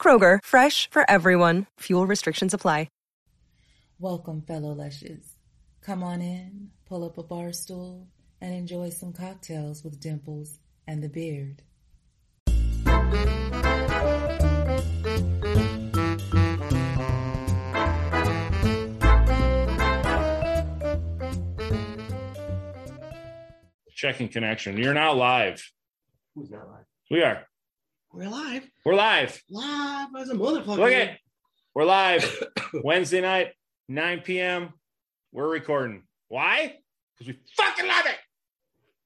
Kroger, fresh for everyone. Fuel restrictions apply. Welcome, fellow Lushes. Come on in, pull up a bar stool, and enjoy some cocktails with Dimples and the Beard. Checking connection. You're now live. Who's not live? We are. We're live. We're live. Live as a motherfucker. Look at we're live. Wednesday night, 9 p.m. We're recording. Why? Because we fucking love it.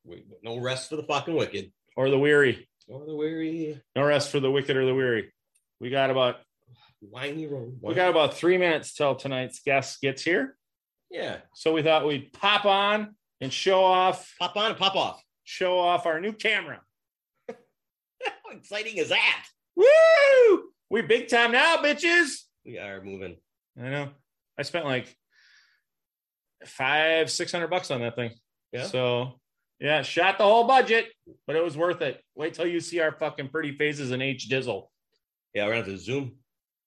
Wait, no rest for the fucking wicked. Or the weary. Or the weary No rest for the wicked or the weary. We got about whiny road. we got about three minutes till tonight's guest gets here. yeah. So we thought we'd pop on and show off Pop on and pop off. show off our new camera. Exciting is that? Woo! We big time now, bitches. We are moving. I know. I spent like five, six hundred bucks on that thing. Yeah. So yeah, shot the whole budget, but it was worth it. Wait till you see our fucking pretty faces in H Dizzle. Yeah, we're gonna have to zoom.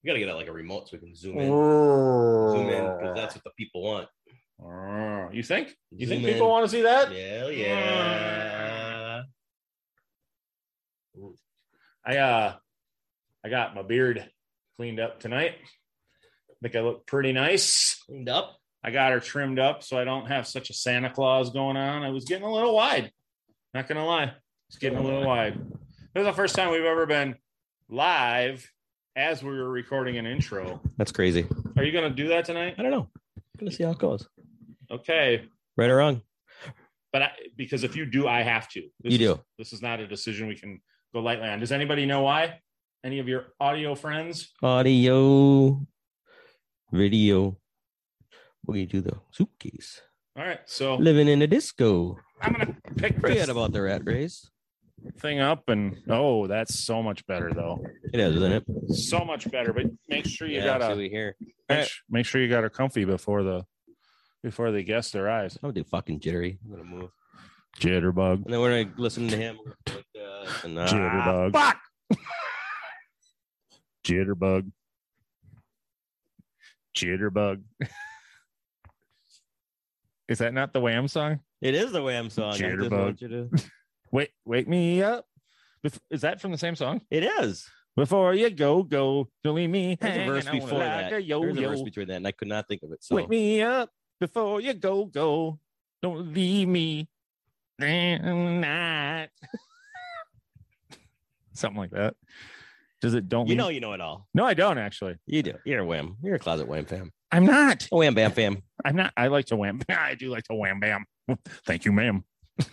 We gotta get out like a remote so we can zoom in. Zoom in because that's what the people want. Oh, You think? You Zoom think people in. want to see that? Hell yeah. I uh I got my beard cleaned up tonight. I think I look pretty nice. Cleaned up. I got her trimmed up so I don't have such a Santa Claus going on. I was getting a little wide. Not gonna lie, it's getting a little wide. This is the first time we've ever been live as we were recording an intro. That's crazy. Are you gonna do that tonight? I don't know. Gonna see how it goes. Okay, Right or wrong? but I, because if you do, I have to. This You is- do. This is not a decision we can go lightly on. Does anybody know why? Any of your audio friends? Audio, video. What do you do though? suitcase. All right, so Living in a disco. I'm gonna pick Forget about the rat race. thing up, and oh, that's so much better though. It is, isn't it? So much better. But make sure you yeah, see we here. make, su- make sure you got her comfy before the before the guest arrives. I'm gonna do fucking jittery. I'm gonna move, Jitterbug. and then we're gonna listen to him. Like this, and, uh, Jitterbug. fuck! Jitterbug. Jitterbug. Is that not the Wham song? It is the Wham song. I just Jitterbug. want you to- Wait, wake me up. Bef- Is that from the same song? It is. Before you go, go, don't leave me There's a verse before like that. a yo There's a yo. verse between that, and I could not think of it. So Wake me up before you go, go. Don't leave me damn night. Something like that. Does it don't you leave- know, you know it all. No, I don't actually. You do. You're a Wham. You're a closet Wham fam. I'm not. A Wham Bam fam. I'm not. I like to wham. I do like to wham bam. Thank you, ma'am.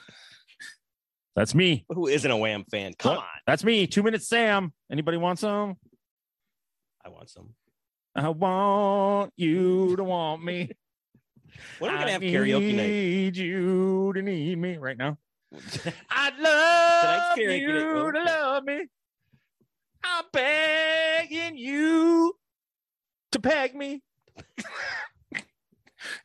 That's me. Who isn't a Wham fan? Come What? on. That's me. Two minutes, Sam. Anybody want some? I want some. I want you to want me. When are we gonna I have karaoke night? I need you to need me right now. I'd Tonight's love karaoke you to love me. I'm begging you to peg me.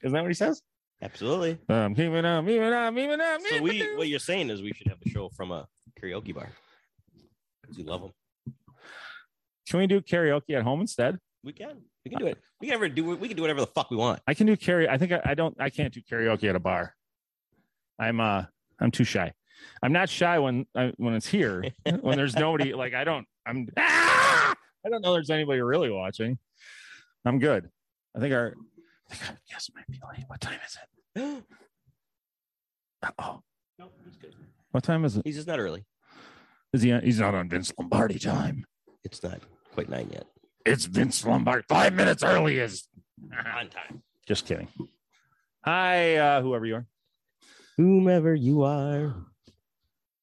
Isn't that what he says? Absolutely. I'm keeping up, keeping up, keeping up. So we, what you're saying is we should have a show from a karaoke bar. 'Cause you love them. Can we do karaoke at home instead? We can. We can do it. We can ever do. We can do whatever the fuck we want. I can do karaoke. I think I, I don't. I can't do karaoke at a bar. I'm uh. I'm too shy. I'm not shy when I, when it's here. when there's nobody, like I don't. I'm. Ah! I don't know. There's anybody really watching. I'm good. I think our. I think our guest might be late. What time is it? Oh, No, he's good. what time is it? He's just not early. Is he? He's not on Vince Lombardi time. It's not quite nine yet. It's Vince Lombardi. Five minutes early is. On time. Just kidding. Hi, uh, whoever you are. Whomever you are.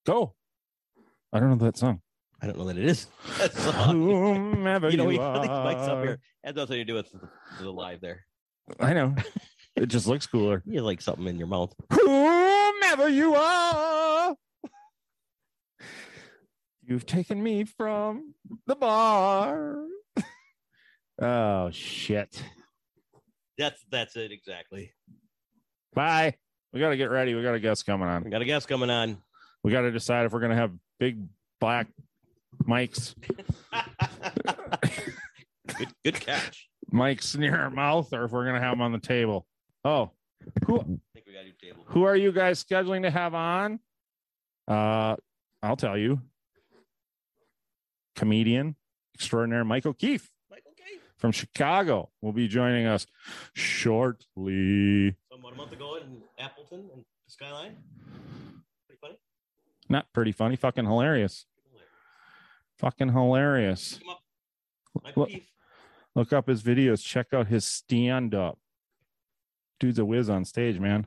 Go. I don't know that song. I don't know that it is. That. Whomever you know, you we got these mics up are. here. Has nothing to do with the, the live there. I know. It just looks cooler. You like something in your mouth. Whomever you are, you've taken me from the bar. oh shit! That's that's it exactly. Bye. We got to get ready. We got a guest coming on. We got a guest coming on. We got to decide if we're gonna have big black mics, good, good catch. mics near our mouth, or if we're gonna have them on the table. Oh, who I think we got a new table. who are you guys scheduling to have on? Uh, I'll tell you. Comedian extraordinaire Mike O'Keefe. From Chicago will be joining us shortly. So about a month ago in Appleton and the Skyline. Pretty funny. Not pretty funny, fucking hilarious. Fucking hilarious. Up. Look- Look up his videos. Check out his stand up. Dude's a whiz on stage, man.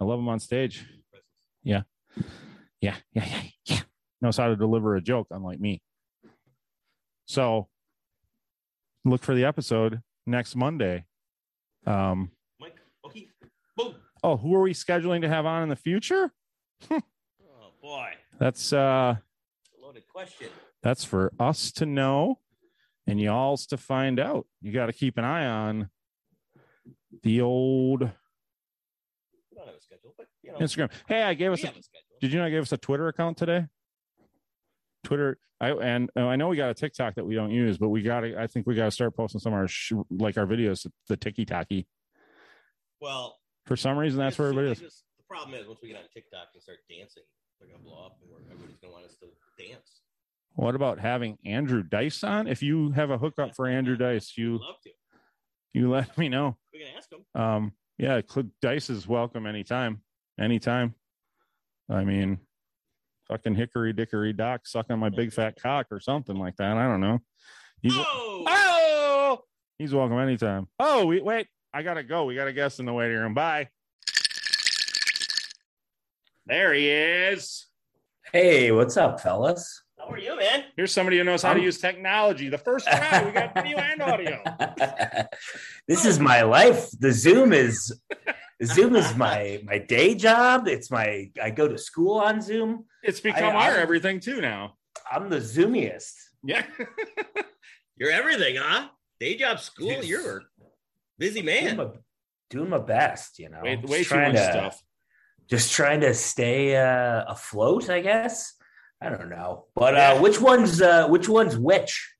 I love him on stage. Yeah, yeah, yeah, yeah. Knows how to deliver a joke, unlike me. So look for the episode next Monday. Um, Mike O'Keefe. Boom. oh, who are we scheduling to have on in the future? Oh boy. That's uh Loaded question. that's for us to know and y'all's to find out. You got to keep an eye on the old We don't have a schedule, but you know. Instagram. Hey, I gave us a a. Did you not give us a Twitter account today? Twitter, I and uh, I know we got a TikTok that we don't use, but we got to. I think we got to start posting some of our sh- like our videos, the Tiki Taki. Well, For some reason, that's where everybody is. just- The problem is once we get on TikTok and start dancing, they're gonna blow up, and everybody's gonna want us to dance. What about having Andrew Dice on? If you have a hookup for Andrew Dice, I'd you love to. you let me know. We can ask them. Um, yeah, Dice is welcome anytime, anytime. I mean, fucking hickory dickory dock, sucking my big mm-hmm. fat cock or something like that. I don't know. He's, Oh, Oh, he's welcome anytime. Oh, we, wait, I gotta go. We got a guest in the waiting room. Bye. There he is. Hey, what's up, fellas? how are you, man? Here's somebody who knows how to I'm- use technology. The first try, we got video and audio. this is my life. The Zoom is Zoom is my my day job. It's my I go to school on Zoom. It's become I- our I- everything too now. I'm the Zoomiest. Yeah. You're everything, huh? Day job, school. Yes. You're a busy Doing man. my, doing my best, you know. way Just way too trying much to- stuff. Just trying to stay uh, afloat, I guess. I don't know, but Yeah. uh, which one's uh, which one's which?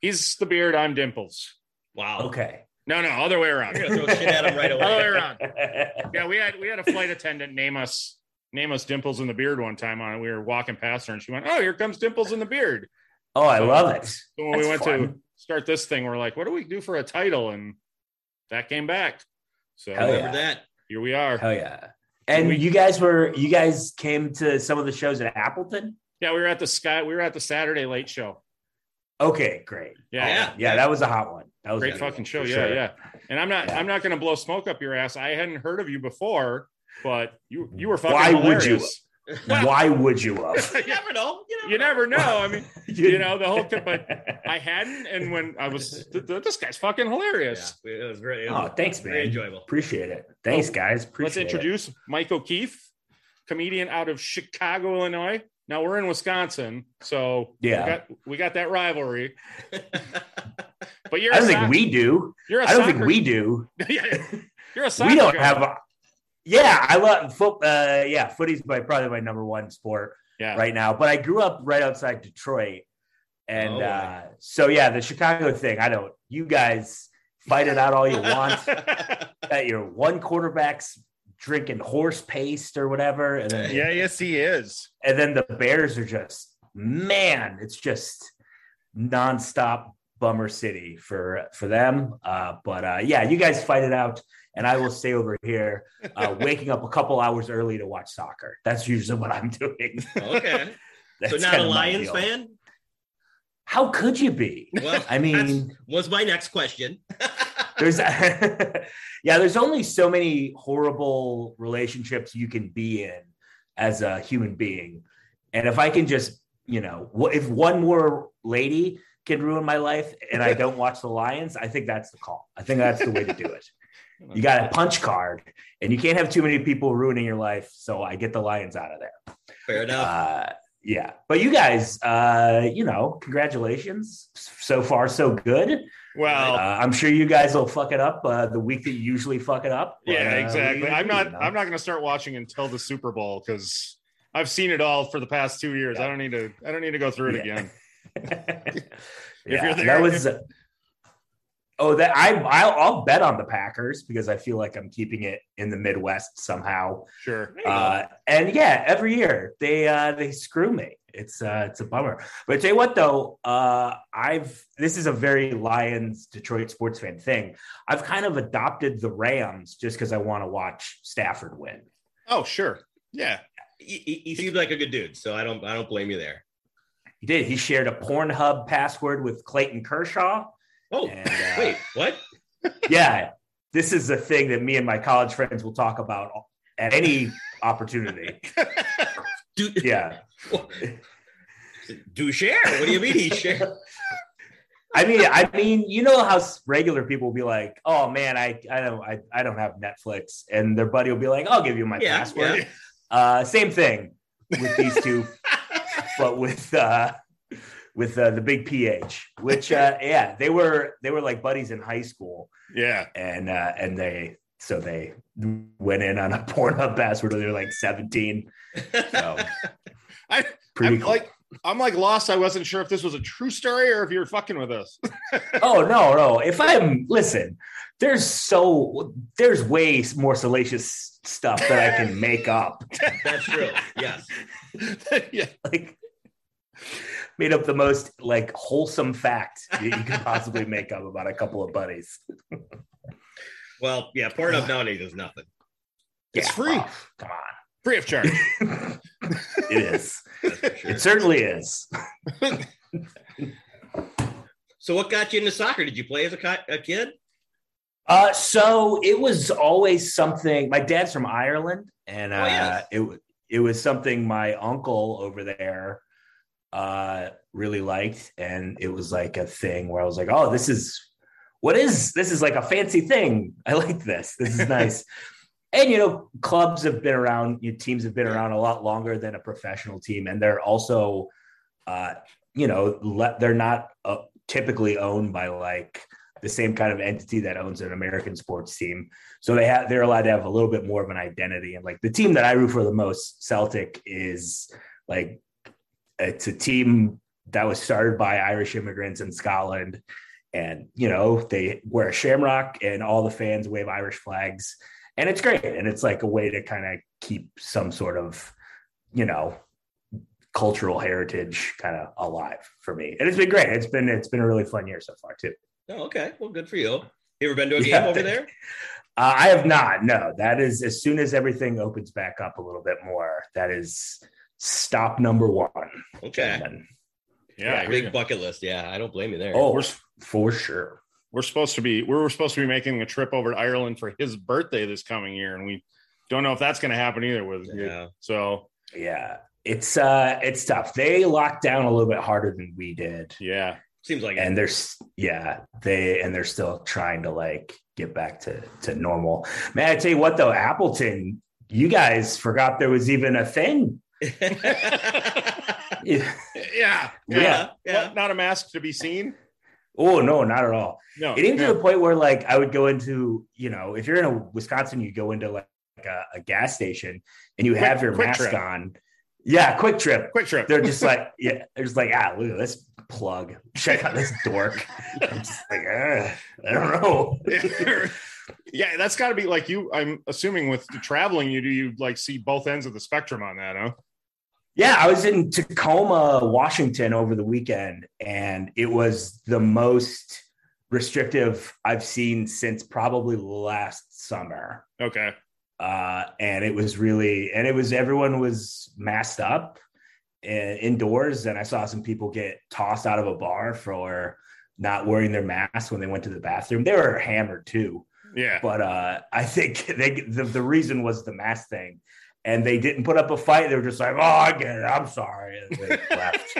He's the beard. I'm Dimples. Wow. Okay. No, no, other way around. Throw shit at him right away. Other way around. Yeah, we had we had a flight attendant name us name us Dimples in the beard one time on it. We were walking past her and she went, "Oh, here comes Dimples in the beard." oh, I love it. So when we That's went to start this thing, we're like, "What do we do for a title?" And that came back. So Hell Remember yeah. that? here we are. Hell yeah. And we- you guys were you guys came to some of the shows at Appleton? Yeah, we were at the Sky. We were at the Saturday Late Show. Okay, great. Yeah, oh, Yeah. Yeah, that was a hot one. That was a great fucking show. Yeah, sure. yeah. And I'm not. Yeah. I'm not going to blow smoke up your ass. I hadn't heard of you before, but you you were fucking. Why would you? Why would you have? You never know. You never, You never know. I mean, you know the whole. Thing, but I I hadn't, and when I was, th- th- this guy's fucking Yeah, hilarious. it was great. It Oh, was thanks, very man. enjoyable. Appreciate it. Thanks, guys. Let's Appreciate introduce Mike O'Keefe, comedian out of Chicago, Illinois. Now we're in Wisconsin, so Yeah. we got, we got that rivalry. But you're I don't soc- think we do. you're a I don't soccer, think we do. you're a soccer We don't guy. have. A, yeah, I love foot. Uh, yeah, footy's my probably my number one sport yeah. right now. But I grew up right outside Detroit, and Oh, uh, so yeah, the Chicago thing. I don't. You guys fight it out all you want. that your one quarterback's drinking horse paste or whatever, and then yeah, yes, he is. and then the Bears are just man, it's just nonstop bummer city for for them. Uh, but uh, yeah, you guys fight it out, and I will stay over here, uh, waking up a couple hours early to watch soccer. That's usually what I'm doing. okay. So not a Lions fan? How could you be? Well, I mean, was my next question. there's yeah, there's only so many horrible relationships you can be in as a human being. And if I can just you know, if one more lady can ruin my life and I don't watch the Lions, I think that's the call. I think that's the way to do it. You got a punch card, and you can't have too many people ruining your life. So I get the Lions out of there. Fair enough. Uh, yeah, but you guys, uh, you know, congratulations. So far, so good. Uh, Well, I'm sure you guys will fuck it up uh, the week that you usually fuck it up. but, yeah, uh, what are you exactly. gonna I'm not. you know? I'm not going to start watching until the Super Bowl because I've seen it all for the past two years. I don't need to. I don't need to go through it Yeah. again. yeah, you're there- that was. oh, that I I'll, I'll bet on the Packers because I feel like I'm keeping it in the Midwest somehow. Sure. There you go. Uh, and yeah, every year they uh, they screw me. It's uh, it's a bummer. But I tell you what, though, uh, I've this is a very Lions Detroit sports fan thing. I've kind of adopted the Rams just because I want to watch Stafford win. Oh, sure. Yeah. he, he, he seems like a good dude, so I don't I don't blame you there. He did. He shared a Pornhub password with Clayton Kershaw. Oh, And, uh, wait, what? Yeah, this is a thing that me and my college friends will talk about at any opportunity. Dude, Yeah. do share? What do you mean he shared? I mean, I mean, you know how regular people will be like, "Oh man, I I don't I, I don't have Netflix," and their buddy will be like, "I'll give you my Yeah, password." yeah. Uh, same thing with these two, but with uh, with uh, the big PH, which uh, yeah, they were they were like buddies in high school, Yeah. and uh, and they so they went in on a Pornhub password when they were like seventeen. So I, pretty I'm cool. like, I'm like lost. I wasn't sure if this was a true story or if you were fucking with us. oh no no if i'm listen there's so there's way more salacious stuff that i can make up That's true. Yes. yeah. like made up the most like wholesome fact that you could possibly make up about a couple of buddies Well, yeah, Pornhub nowadays is nothing. It's free. oh, come on. Free of charge. it is sure. it certainly is So, what got you into soccer? Did you play as a, ki- a kid? Uh, so it was always something. My dad's from Ireland, and uh, Oh, yes. it it was something my uncle over there uh, really liked, and it was like a thing where I was like, "Oh, this is what is this is like a fancy thing. I like this. This is nice." and you know, clubs have been around. You know, teams have been around a lot longer than a professional team, and they're also, uh, you know, le- they're not uh, typically owned by like the same kind of entity that owns an American sports team. So they have they're allowed to have a little bit more of an identity. And like the team that I root for the most, Celtic, is like it's a team that was started by Irish immigrants in Scotland. And you know, they wear a shamrock and all the fans wave Irish flags. And it's great. And it's like a way to kind of keep some sort of, you know, cultural heritage kind of alive for me. And it's been great. It's been it's been a really fun year so far too. Oh, okay. Well, good for you. You ever been to a game Yeah. over there? Uh, I have not. No, that is as soon as everything opens back up a little bit more. That is stop number one. Okay. gentlemen. Yeah. I hear Big you. bucket list. Yeah, I don't blame you there. Oh, We're- for sure. we're supposed to be we were supposed to be making a trip over to Ireland for his birthday this coming year, and we don't know if that's going to happen either. With Yeah. so Yeah, it's uh, it's tough. They locked down a little bit harder than we did, yeah, Seems like and there's yeah they and they're still trying to like get back to to normal. Man, I tell you what though, Appleton, you guys forgot there was even a thing. it. yeah, yeah. Yeah. What, not a mask to be seen. Oh no, not at all. No, It even yeah. to the point where like I would go into, you know, if you're in a Wisconsin, you go into like a, a gas station and you Kwik- have your mask Trip. on. Yeah, Kwik Trip. Kwik Trip. They're just like, yeah, they're just like, ah, look at this plug. Check out this dork. I'm just like, uh, I don't know. yeah, that's got to be like you. I'm assuming with the traveling you do, you like see both ends of the spectrum on that, huh? Yeah, I was in Tacoma, Washington over the weekend, and it was the most restrictive I've seen since probably last summer. Okay. uh, and it was really and it was everyone was masked up uh, indoors and i saw some people get tossed out of a bar for not wearing their mask when they went to the bathroom they were hammered too Yeah. but uh, i think they the, the reason was the mask thing and they didn't put up a fight. They were just like, "Oh, I get it. I'm sorry." And they left.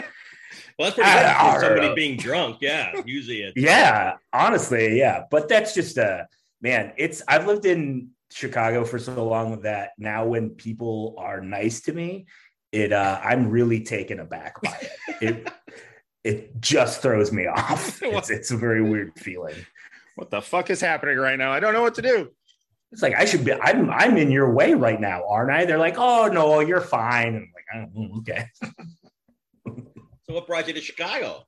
Well, that's pretty for somebody being drunk. Yeah, usually it's Yeah, honestly, yeah. But that's just a man. It's I've lived in Chicago for so long that now when people are nice to me, it uh I'm really taken aback by it. It it just throws me off. It's it's a very weird feeling. What the fuck is happening right now? I don't know what to do. It's like I should be I'm I'm in your way right now, aren't I? They're like, oh no, you're fine. And I'm like, oh, okay. So what brought you to Chicago?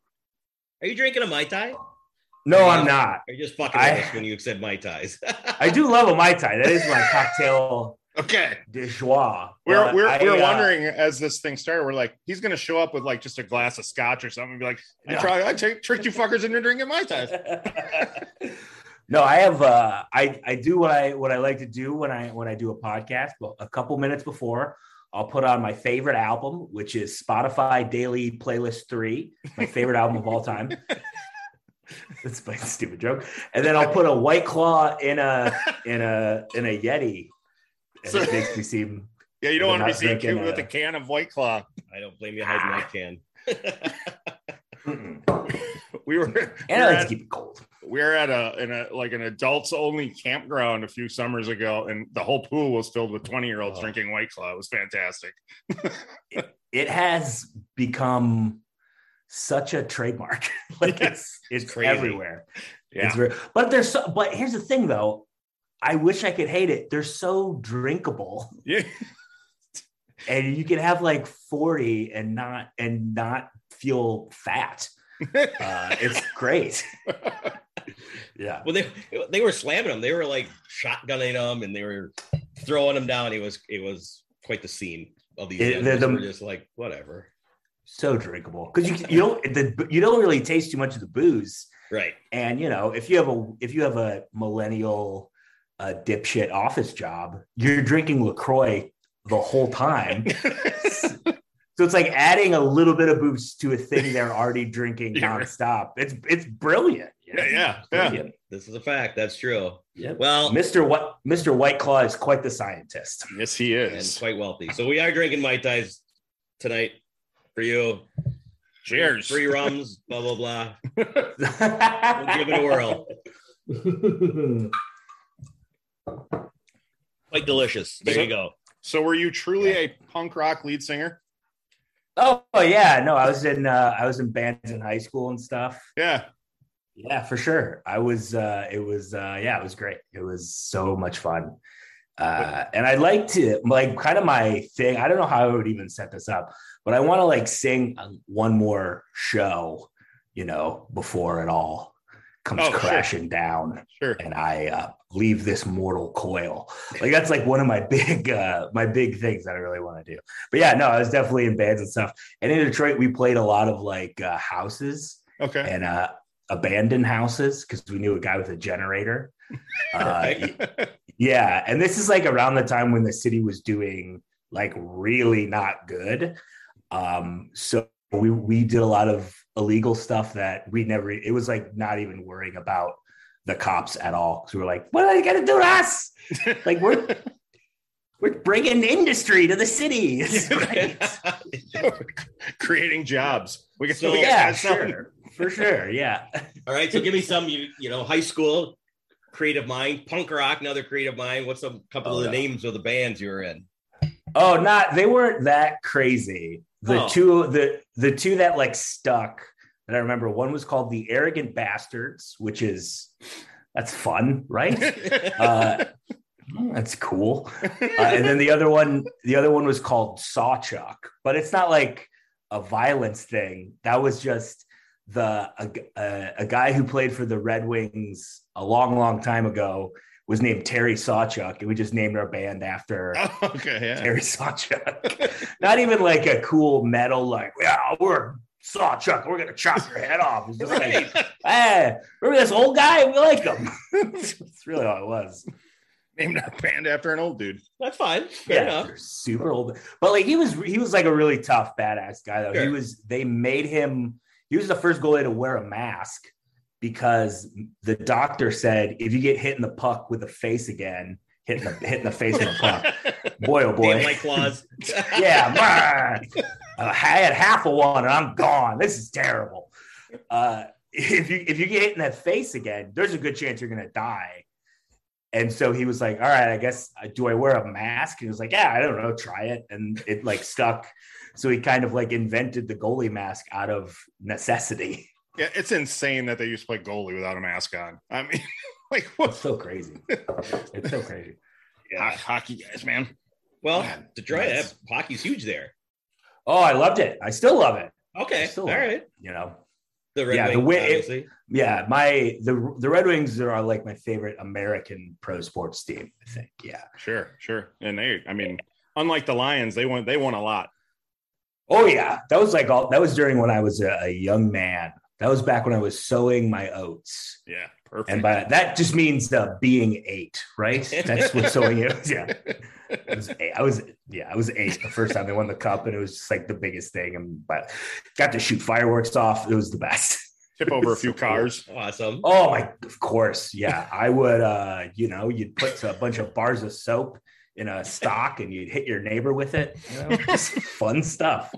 Are you drinking a Mai Tai? Or No, I'm not. are you just fucking I- with us when you said Mai Tais? I do love a Mai Tai. That is my cocktail Okay. de joie. We're we're, I, we're uh, wondering as this thing started, we're like, he's gonna show up with like just a glass of scotch or something and be like, I No. try I take, tricked you fuckers into drinking Mai Tais. no, I have uh I I do what I what I like to do when I when I do a podcast. Well, a couple minutes before, I'll put on my favorite album, which is Spotify Daily Playlist 3, my favorite album of all time. That's my stupid joke. And then I'll put a white claw in a in a in a Yeti. And it makes me seem Yeah, you don't want to be seen drinking, cute with uh, a can of White Claw. I don't blame you hiding that can. We were we and I were like to keep it cold. We were at a in a like an adults only campground a few summers ago, and the whole pool was filled with 20 year olds Oh. drinking White Claw. It was fantastic. It has become such a trademark. like it's it's crazy. everywhere. Yeah. It's very, but there's so, but here's the thing though. I wish I could hate it. They're so drinkable, yeah. and you can have like 40 and not and not feel fat. Uh, it's great. Yeah. well, they they were slamming them. They were like shotgunning them, and they were throwing them down. It was it was quite the scene of these. It- the- guys the- were just like whatever. So drinkable because you you don't the, you don't really taste too much of the booze. Right. And you know, if you have a if you have a millennial uh, dipshit office job, you're drinking Lacroix the whole time. so it's like adding a little bit of booze to a thing they're already drinking nonstop. It's it's brilliant. You? Yeah, yeah, yeah. This is a fact. That's true. Yeah. Well, Mr. What Mr. White Claw is quite the scientist. Yes, he is, and quite wealthy. So we are drinking Mai Tais tonight for you. Cheers. Free rums, blah, blah, blah. we'll give it a whirl. Quite delicious. There you go. So, were you truly a punk rock lead singer? oh yeah, no, I was in uh, I was in bands in high school and stuff. Yeah. Yeah, for sure. I was uh it was uh yeah, it was great. It was so much fun. Uh and I'd like to like kind of my thing. I don't know how I would even set this up, but I want to like sing uh, one more show, you know, before it all comes Oh, sure. crashing down Sure. and I uh, leave this mortal coil. Like that's like one of my big uh my big things that I really want to do. But yeah, no, I was definitely in bands and stuff. And in Detroit, we played a lot of like uh, houses Okay. and uh, abandoned houses because we knew a guy with a generator. Uh, yeah, and this is like around the time when the city was doing like really not good. Um, so we we did a lot of illegal stuff that we never. It was like not even worrying about the cops at all because we were like, what are they gonna do to us? Like we're we're bringing industry to the city. It's great. Creating jobs. We got, So- we got yeah, sure, for sure. Yeah. All right. So give me some, you, you know, high school creative mind, punk rock, another creative mind. What's a couple Oh, of the yeah. names of the bands you were in? Oh, not they weren't that crazy. The Oh. two the the two that like stuck that I remember one was called the Arrogant Bastards, which is that's fun, right? uh, that's cool. Uh, and then the other one, the other one was called Sawchuk, but it's not like a violence thing. That was just the a, a, a guy who played for the Red Wings a long, long time ago was named Terry Sawchuk, and we just named our band after Oh, okay. Yeah. Terry Sawchuk. Not even like a cool metal, like, yeah, we're Sawchuk, we're gonna chop your head off. It's just like, hey, remember this old guy? We like him. That's really all it was. Named a band after an old dude. That's fine. Fair Yeah, enough. super old. But like he was he was like a really tough, badass guy though. He was they made him he was the first goalie to wear a mask because the doctor said if you get hit in the puck with the face again, hitting the hitting the face with a puck. Boy, oh boy. White Claws. yeah. Uh, I had half of one and I'm gone. This is terrible. Uh, if you if you get hit in that face again, there's a good chance you're gonna die. And so he was like, "All right, I guess uh, do I wear a mask?" And he was like, "Yeah, I don't know, try it." And it like stuck. So he kind of like invented the goalie mask out of necessity. Yeah, it's insane that they used to play goalie without a mask on. I mean, like It's what so crazy. It's so crazy. Ho- hockey guys, man. Well, Man, Detroit, nice. that hockey's huge there. Oh, I loved it. I still love it. Okay, Still all love it. right. You know, The Red Yeah, the Wings, way- obviously. yeah. My the the Red Wings are like my favorite American pro sports team. I think. Yeah. Sure, sure. And they, I mean, unlike the Lions, they won. They won a lot. Oh yeah, that was like all. That was during when I was a, a young man. That was back when I was sowing my oats. Yeah, perfect. And by that just means uh, being eight, right? That's what sowing is. Yeah. I was, eight. I was, yeah, I was eight the first time they won the cup, and it was just like the biggest thing. And but got to shoot fireworks off. It was the best. tip over a few cars. Awesome. Oh my, of course, yeah. I would, uh, you know, you'd put a bunch of bars of soap in a stock, and you'd hit your neighbor with it. You know, just fun stuff,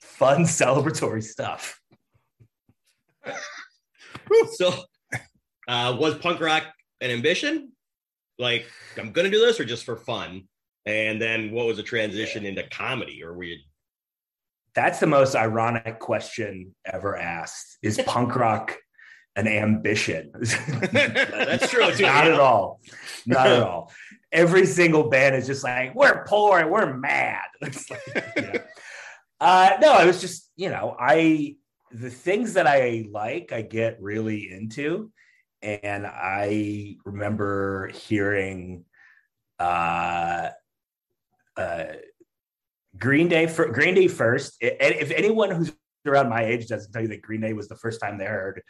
fun celebratory stuff. So, uh, was punk rock an ambition? Like, I'm going to do this or just for fun? And then what was the transition into comedy? Or were you, That's the most ironic question ever asked. Is punk rock an ambition? That's true, too, Not yeah. at all. Not at all. Every single band is just like, we're poor and we're mad. It's like, know. uh, no, I was just, you know, I, the things that I like, I get really into. And I remember hearing, uh, uh, Green Day for Green Day first. And if anyone who's around my age doesn't tell you that Green Day was the first time they heard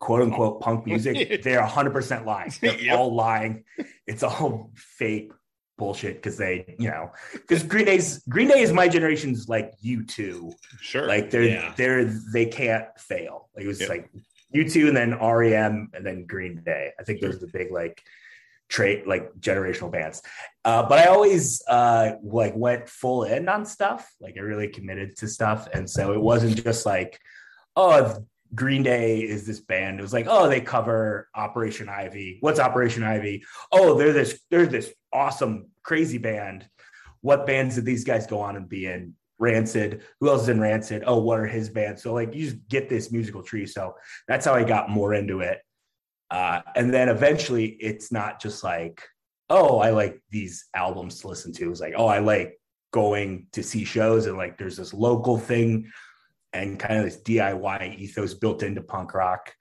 quote unquote punk music, they're 100% lying. They're Yep. all lying. It's all fake bullshit because they, you know, because Green Day's Green Day is my generation's like U2. Sure. Like they're Yeah. they're they can't fail. Like it was Yep. like U2 and then REM and then Green Day. I think those are the big like trait like generational bands. Uh, but I always uh like went full in on stuff. Like I really committed to stuff. And so it wasn't just like, oh, Green Day is this band. It was like, oh, they cover Operation Ivy. What's Operation Ivy? Oh, they're this, they're this awesome, crazy band. What bands did these guys go on and be in? Rancid. Who else is in Rancid? Oh, what are his bands? So like you just get this musical tree. So that's how I got more into it. Uh, and then eventually it's not just like, oh, I like these albums to listen to. It's like, oh, I like going to see shows and like there's this local thing and kind of this DIY ethos built into punk rock.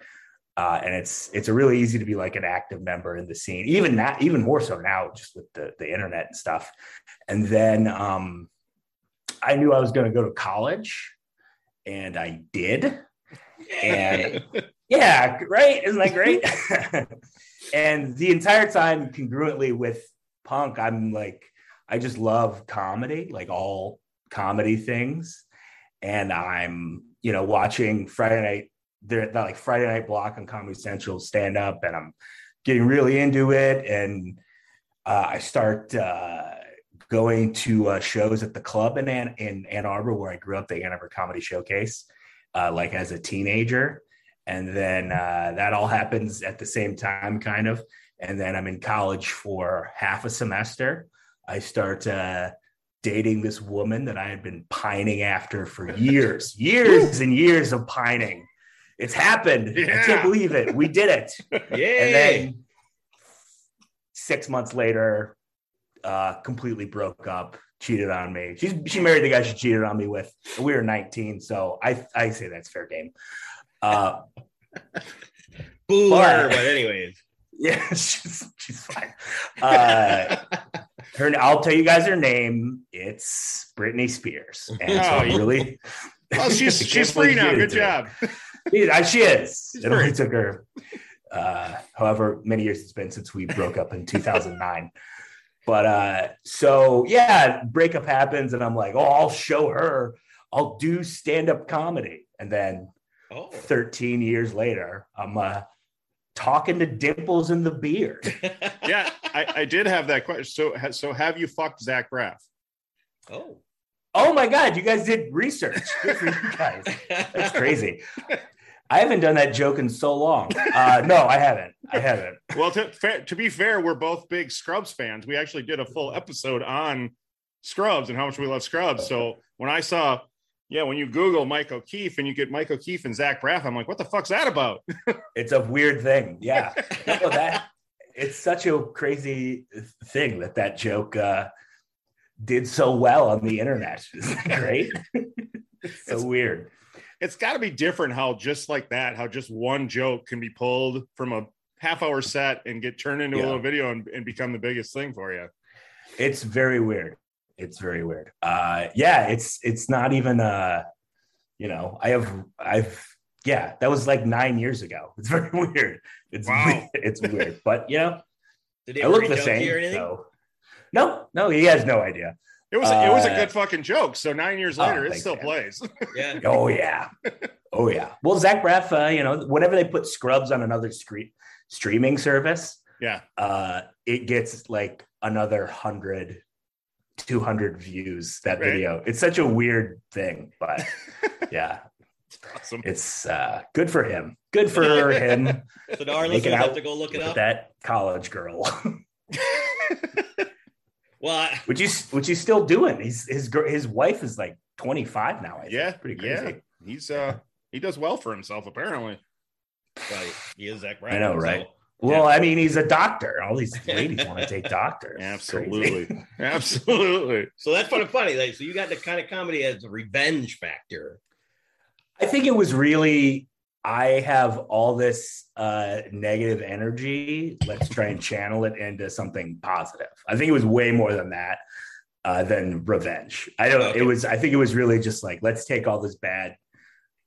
Uh, and it's it's a really easy to be like an active member in the scene, even that, even more so now, just with the the internet and stuff. And then um, I knew I was going to go to college, and I did. And yeah, right? Isn't that great? and the entire time, congruently with punk, I'm like, I just love comedy, like all comedy things. And I'm, you know, watching Friday night, they're like Friday night block on Comedy Central stand up, and I'm getting really into it. And uh, I start uh, going to uh, shows at the club in Ann, in Ann Arbor, where I grew up, the Ann Arbor Comedy Showcase, uh, like as a teenager. And then uh, that all happens at the same time, kind of. And then I'm in college for half a semester. I start uh, dating this woman that I had been pining after for years, years and years of pining. It's happened. I can't believe it. We did it. And then six months later, uh, completely broke up, cheated on me. She's she married the guy she cheated on me with. We were 19, so I I say that's fair game. Uh, Boo But- but anyways. Yeah, she's she's fine. Uh, her I'll tell you guys her name. It's Britney Spears, and so Oh, really. well, she's she's free now. Good job. Yeah, she is. She's It only took her, uh, however many years it's been since we broke up in 2009. But uh, so yeah, breakup happens, and I'm like, oh, I'll show her. I'll do stand up comedy, and then Oh, 13 years later, I'm uh, talking to dimples in the beard. Yeah, I, I did have that question. So, so have you fucked Zach Braff? oh. Oh my god, you guys did research. Good for you guys. That's crazy. I haven't done that joke in so long. Uh, no, I haven't. I haven't. Well, to, fair, to be fair, we're both big Scrubs fans. We actually did a full episode on Scrubs and how much we love Scrubs. So when I saw, yeah, when you Google Mike O'Keefe and you get Mike O'Keefe and Zach Braff, I'm like, what the fuck's that about? It's a weird thing. Yeah. No, that it's such a crazy thing that that joke uh, did so well on the internet. Isn't that great? it's so It's- weird. It's got to be different how just like that, how just one joke can be pulled from a half hour set and get turned into a little video and, and become the biggest thing for you. It's very weird. It's very weird. Uh, yeah, it's it's not even. Uh, you know, I have I've yeah, that was like nine years ago. It's very weird. It's Wow. it's weird, but you know, Did he I look the same. you or? So. No, no, he has no idea. It was it was a Uh, good fucking joke. So nine years oh, later, it still man. plays. Yeah. Oh yeah, oh yeah. Well, Zach Braff, uh, you know, whenever they put Scrubs on another screen streaming service, yeah, uh, it gets like another 100, 200 views. That Right. video. It's such a weird thing, but yeah, awesome. it's uh, good for him. Good for him. So now our listeners have to go look it up. that college girl, Well, I, which he's which he's still doing. He's his his wife is like twenty five now. I think. yeah, pretty crazy. yeah. He's uh he does well for himself apparently. he is Zach Braff. I know, so- right? Well, I mean, he's a doctor. All these ladies want to take doctors. Absolutely, absolutely. So that's kind of funny. Like, so you got the kind of comedy as a revenge factor. I think it was really I have all this uh, negative energy. Let's try and channel it into something positive. I think it was way more than that uh, than revenge. I don't. Okay. It was. I think it was really just like let's take all this bad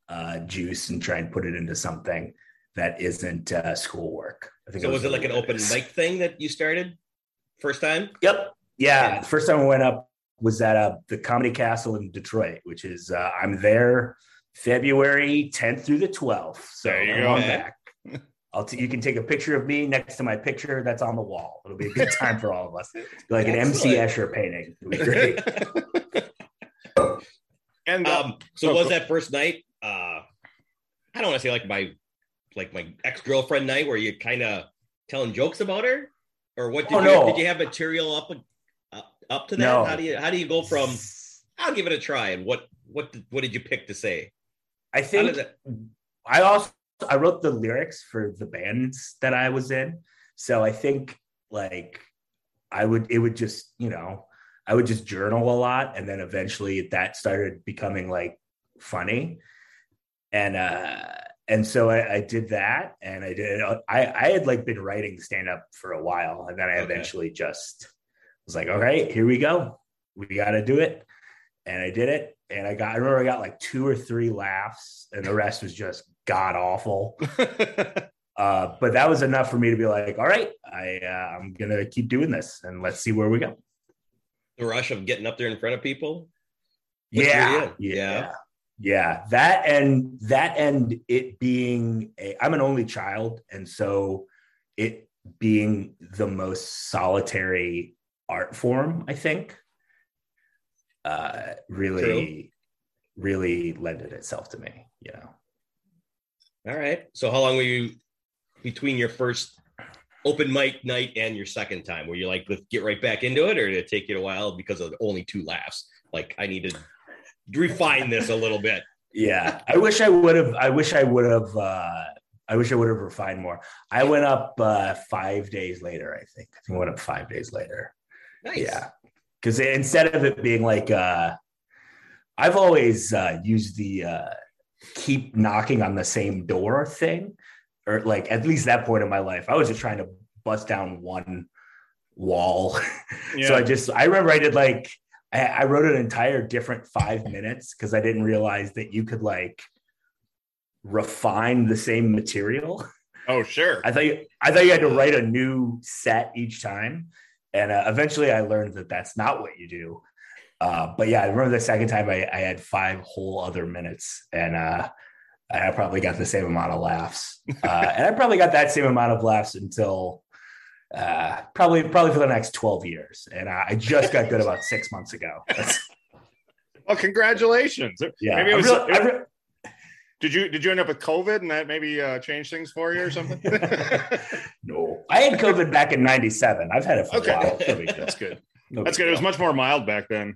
uh, juice and try and put it into something that isn't uh, schoolwork. I think. So was it like an open mic thing that you started first time? Yep. Yeah. Yeah. First time I went up was at uh, the Comedy Castle in Detroit, which is uh, I'm there February 10th through the 12th. So There you I'm on back. I'll t- you can take a picture of me next to my picture that's on the wall. It'll be a good time for all of us. Like an MC Escher painting. It'll be great. And uh, Um, so Oh, was cool. that first night? Uh, I don't want to say like my like my ex girlfriend night where you kind of telling jokes about her, or what? Did Oh, you no. did you have material up up, up to that? No. How do you how do you go from I'll give it a try and what what did- what did you pick to say? I think that, I also I wrote the lyrics for the bands that I was in. So I think like I would it would just, you know, I would just journal a lot and then eventually that started becoming like funny. And uh and so I, I did that and I did I I had like been writing stand up for a while and then I Okay. eventually just was like, all right, here we go. We got to do it. And I did it. And I got, I remember I got like two or three laughs and the rest was just god awful. Uh, but that was enough for me to be like, all right, I, uh, I'm going to keep doing this and let's see where we go. the rush of getting up there in front of people? Yeah, yeah. Yeah. Yeah. That and that and it being a, I'm an only child. And so it being the most solitary art form, I think, uh, really, really lended itself to me, you know? All right. So how long were you between your first open mic night and your second time? Were you like, let's get right back into it, or did it take you a while because of only two laughs? Like I need to refine this a little bit. yeah. I wish i would have i wish i would have uh i wish i would have refined more. I went up uh five days later i think. I think i went up five days later. Nice. yeah. Because instead of it being like uh i've always uh used the uh keep knocking on the same door thing or like at least that point in my life i was just trying to bust down one wall. Yeah, so I just I remember I did like I, I wrote an entire different five minutes because I didn't realize that you could like refine the same material. oh sure. I thought you, I thought you had to write a new set each time, and uh, eventually I learned that that's not what you do. Uh, but yeah, I remember the second time I, I had five whole other minutes, and uh, I probably got the same amount of laughs, uh, and I probably got that same amount of laughs until uh, probably probably for the next twelve years. And I just got good about six months ago. Well, congratulations. yeah, Maybe it was. really- I re- did you did you end up with COVID and that maybe uh, changed things for you or something? no, I had COVID back in '97. I've had it for Okay. a while. No. That's good. No That's good. It was much more mild back then.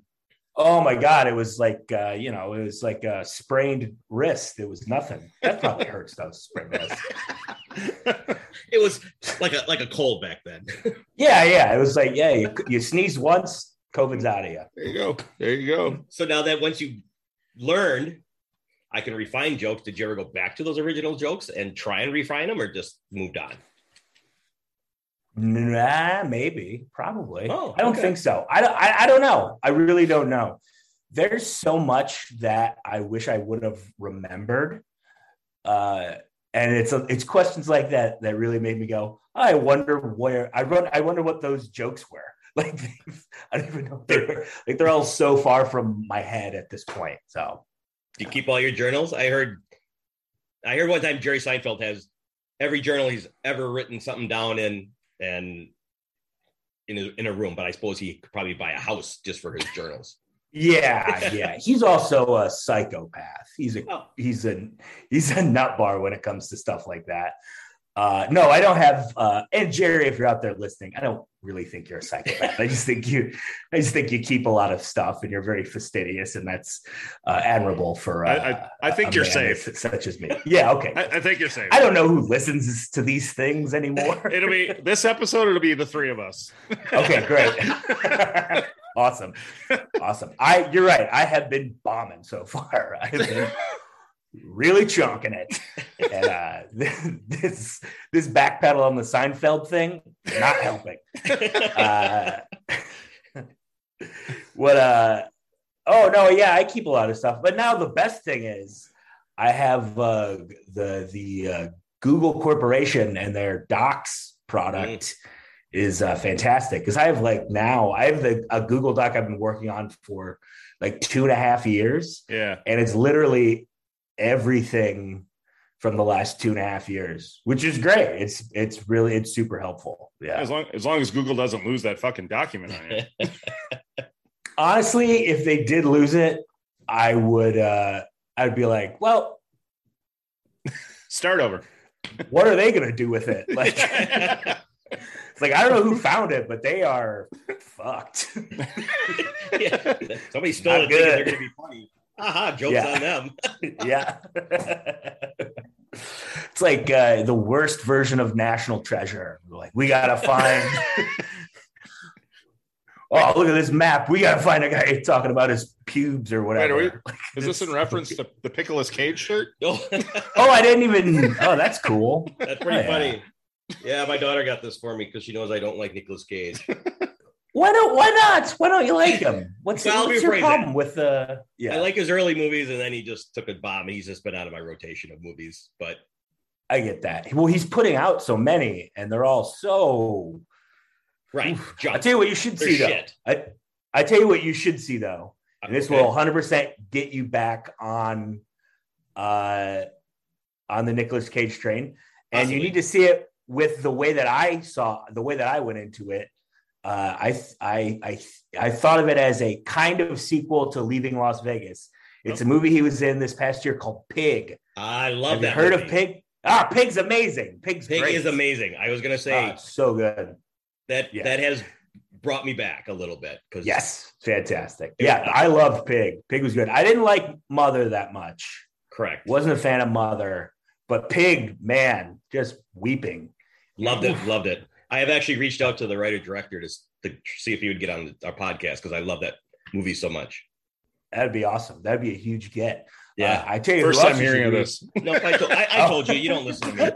Oh my god, it was like uh, you know, it was like a sprained wrist. It was nothing. That probably hurts though, sprained wrist. It was like a like a cold back then. Yeah, yeah. It was like, yeah, you, you sneeze once, COVID's out of you. There you go. There you go. so now that once you learned, I can refine jokes. Did you ever go back to those original jokes and try and refine them, or just moved on? Nah, maybe, probably. Oh, I don't okay. think so. I don't. I, I don't know. I really don't know. There's so much that I wish I would have remembered, uh, and it's it's questions like that that really made me go. I wonder where I run. I wonder what those jokes were. Like I don't even know. They were, like they're all so far from my head at this point. So Do you keep all your journals? I heard, I heard one time Jerry Seinfeld has every journal he's ever written something down in, and in a, in a room. But I suppose he could probably buy a house just for his journals. Yeah, yeah. He's also a psychopath. He's a Oh. he's a he's a nut bar when it comes to stuff like that. Uh, no, I don't have. Uh, and Jerry, if you're out there listening, I don't really think you're a psychopath. I just think you, I just think you keep a lot of stuff, and you're very fastidious, and that's uh, admirable for. Uh, I- I- I think a you're safe. that's Such as me. Yeah. Okay. I, I think you're safe. I don't know who listens to these things anymore. It'll be this episode. It'll be the three of us. okay, great. awesome. Awesome. I you're right. I have been bombing so far. I have been really chunking it. And uh this this backpedal on the Seinfeld thing, not helping. Uh what uh oh no, yeah, I keep a lot of stuff. But now the best thing is I have uh the the uh Google Corporation and their Docs product is uh, fantastic because I have like now I have the a Google Doc I've been working on for like two and a half years, Yeah. and it's literally everything from the last two and a half years, which is great. It's it's really it's super helpful. Yeah, As long as long as Google doesn't lose that fucking document on you. honestly, if they did lose it, I would uh I'd be like, well, Start over. what are they gonna do with it? Like. It's like I don't know who found it, but they are fucked. yeah. Somebody stole Not it they're going to be funny. Aha, joke's Yeah. on them. yeah. it's like uh, the worst version of National Treasure. We're like, we gotta find. oh, look at this map. We gotta find a guy talking about his pubes or whatever. Wait, are Is this in reference to the Pickles Cage shirt? Oh, oh, I didn't even. Oh, that's cool. That's pretty Oh, funny. Yeah, my daughter got this for me because she knows I don't like Nicolas Cage. Why don't? Why not? Why don't you like him? What's, I'll what's your problem with the? Yeah, I like his early movies, and then he just took a bomb. He's just been out of my rotation of movies. But I get that. Well, he's putting out so many, and they're all so. right. I tell you what, you should They're see though. shit. I, I tell you what, you should see though, and this Okay. will 100 percent get you back on, uh, on the Nicolas Cage train, and you need to see it with the way that I saw the way that I went into it. Uh, I I I I thought of it as a kind of sequel to Leaving Las Vegas. It's a movie he was in this past year called Pig. I love Have that. heard movie. of Pig? Ah, Pig's amazing. Pig's Pig great. is amazing. I was gonna say Ah, so good. that yeah. that has brought me back a little bit because Yes, fantastic. It was Yeah. I loved Pig. Pig was good. I didn't like Mother that much. correct. Wasn't a fan of Mother, but Pig, man, just weeping. Loved it. Loved it. I have actually reached out to the writer director to, to see if he would get on our podcast because I love that movie so much. That'd be awesome. That'd be a huge get. Yeah. Uh, I tell you, First who time you hearing of this. No, I, to- I, I told you you don't listen to me.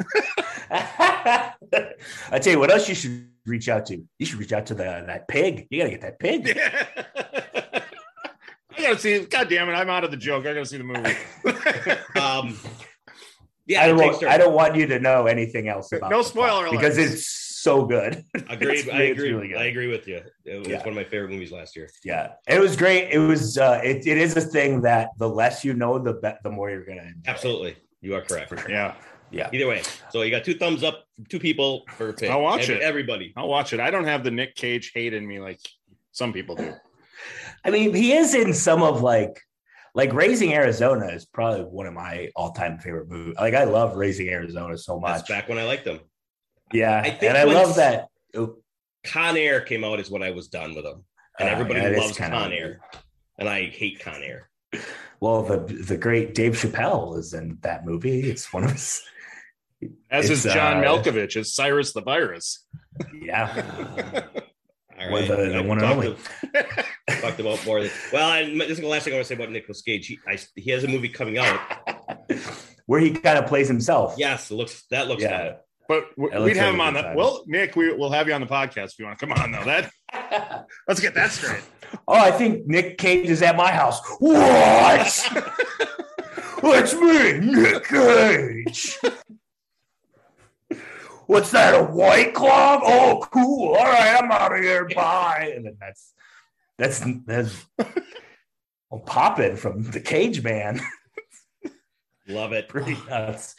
I tell you what else you should reach out to. You should reach out to the that pig. You gotta get that pig. I gotta see. God damn it! I'm out of the joke. I gotta see the movie. Um, yeah, I don't, want, I don't want you to know anything else about it. No spoiler plot because it's so good. Agreed. It's I agree. really good. I agree with you. It was Yeah. one of my favorite movies last year. Yeah, it was great. It was. uh It, it is a thing that the less you know, the be- the more you're gonna. Enjoy. Absolutely. You are correct. Sure. Yeah, Yeah. Either way, so you got two thumbs up, two people for a pick. I'll watch Every- it. Everybody. I'll watch it. I don't have the Nick Cage hate in me like some people do. I mean, he is in some of like like Raising Arizona is probably one of my all-time favorite movies. Like I love Raising Arizona so That's much. back when I liked them. Yeah. I think and I love that. oh, Con Air came out is when I was done with them, and uh, everybody yeah, loves kinda- Con Air, and I hate Con Air. Well, the the great Dave Chappelle is in that movie. It's one of his As is John uh, Malkovich as Cyrus the Virus. yeah. All With the- the one and only. To- talked about more. Than, well, and this is the last thing I want to say about Nicolas Cage. He, I, he has a movie coming out. Where he kind of plays himself. Yes, it looks that looks Yeah. fun. But we'd have like him on good the time. well, Nick. We, we'll have you on the podcast if you want to come on. Though that let's get that straight. Oh, I think Nick Cage is at my house. What? It's me, Nick Cage. What's that? A white club? Oh, cool. All right, I'm out of here. Bye. And then that's that's that's well, popping from the Cage Man. Love it. Pretty nuts.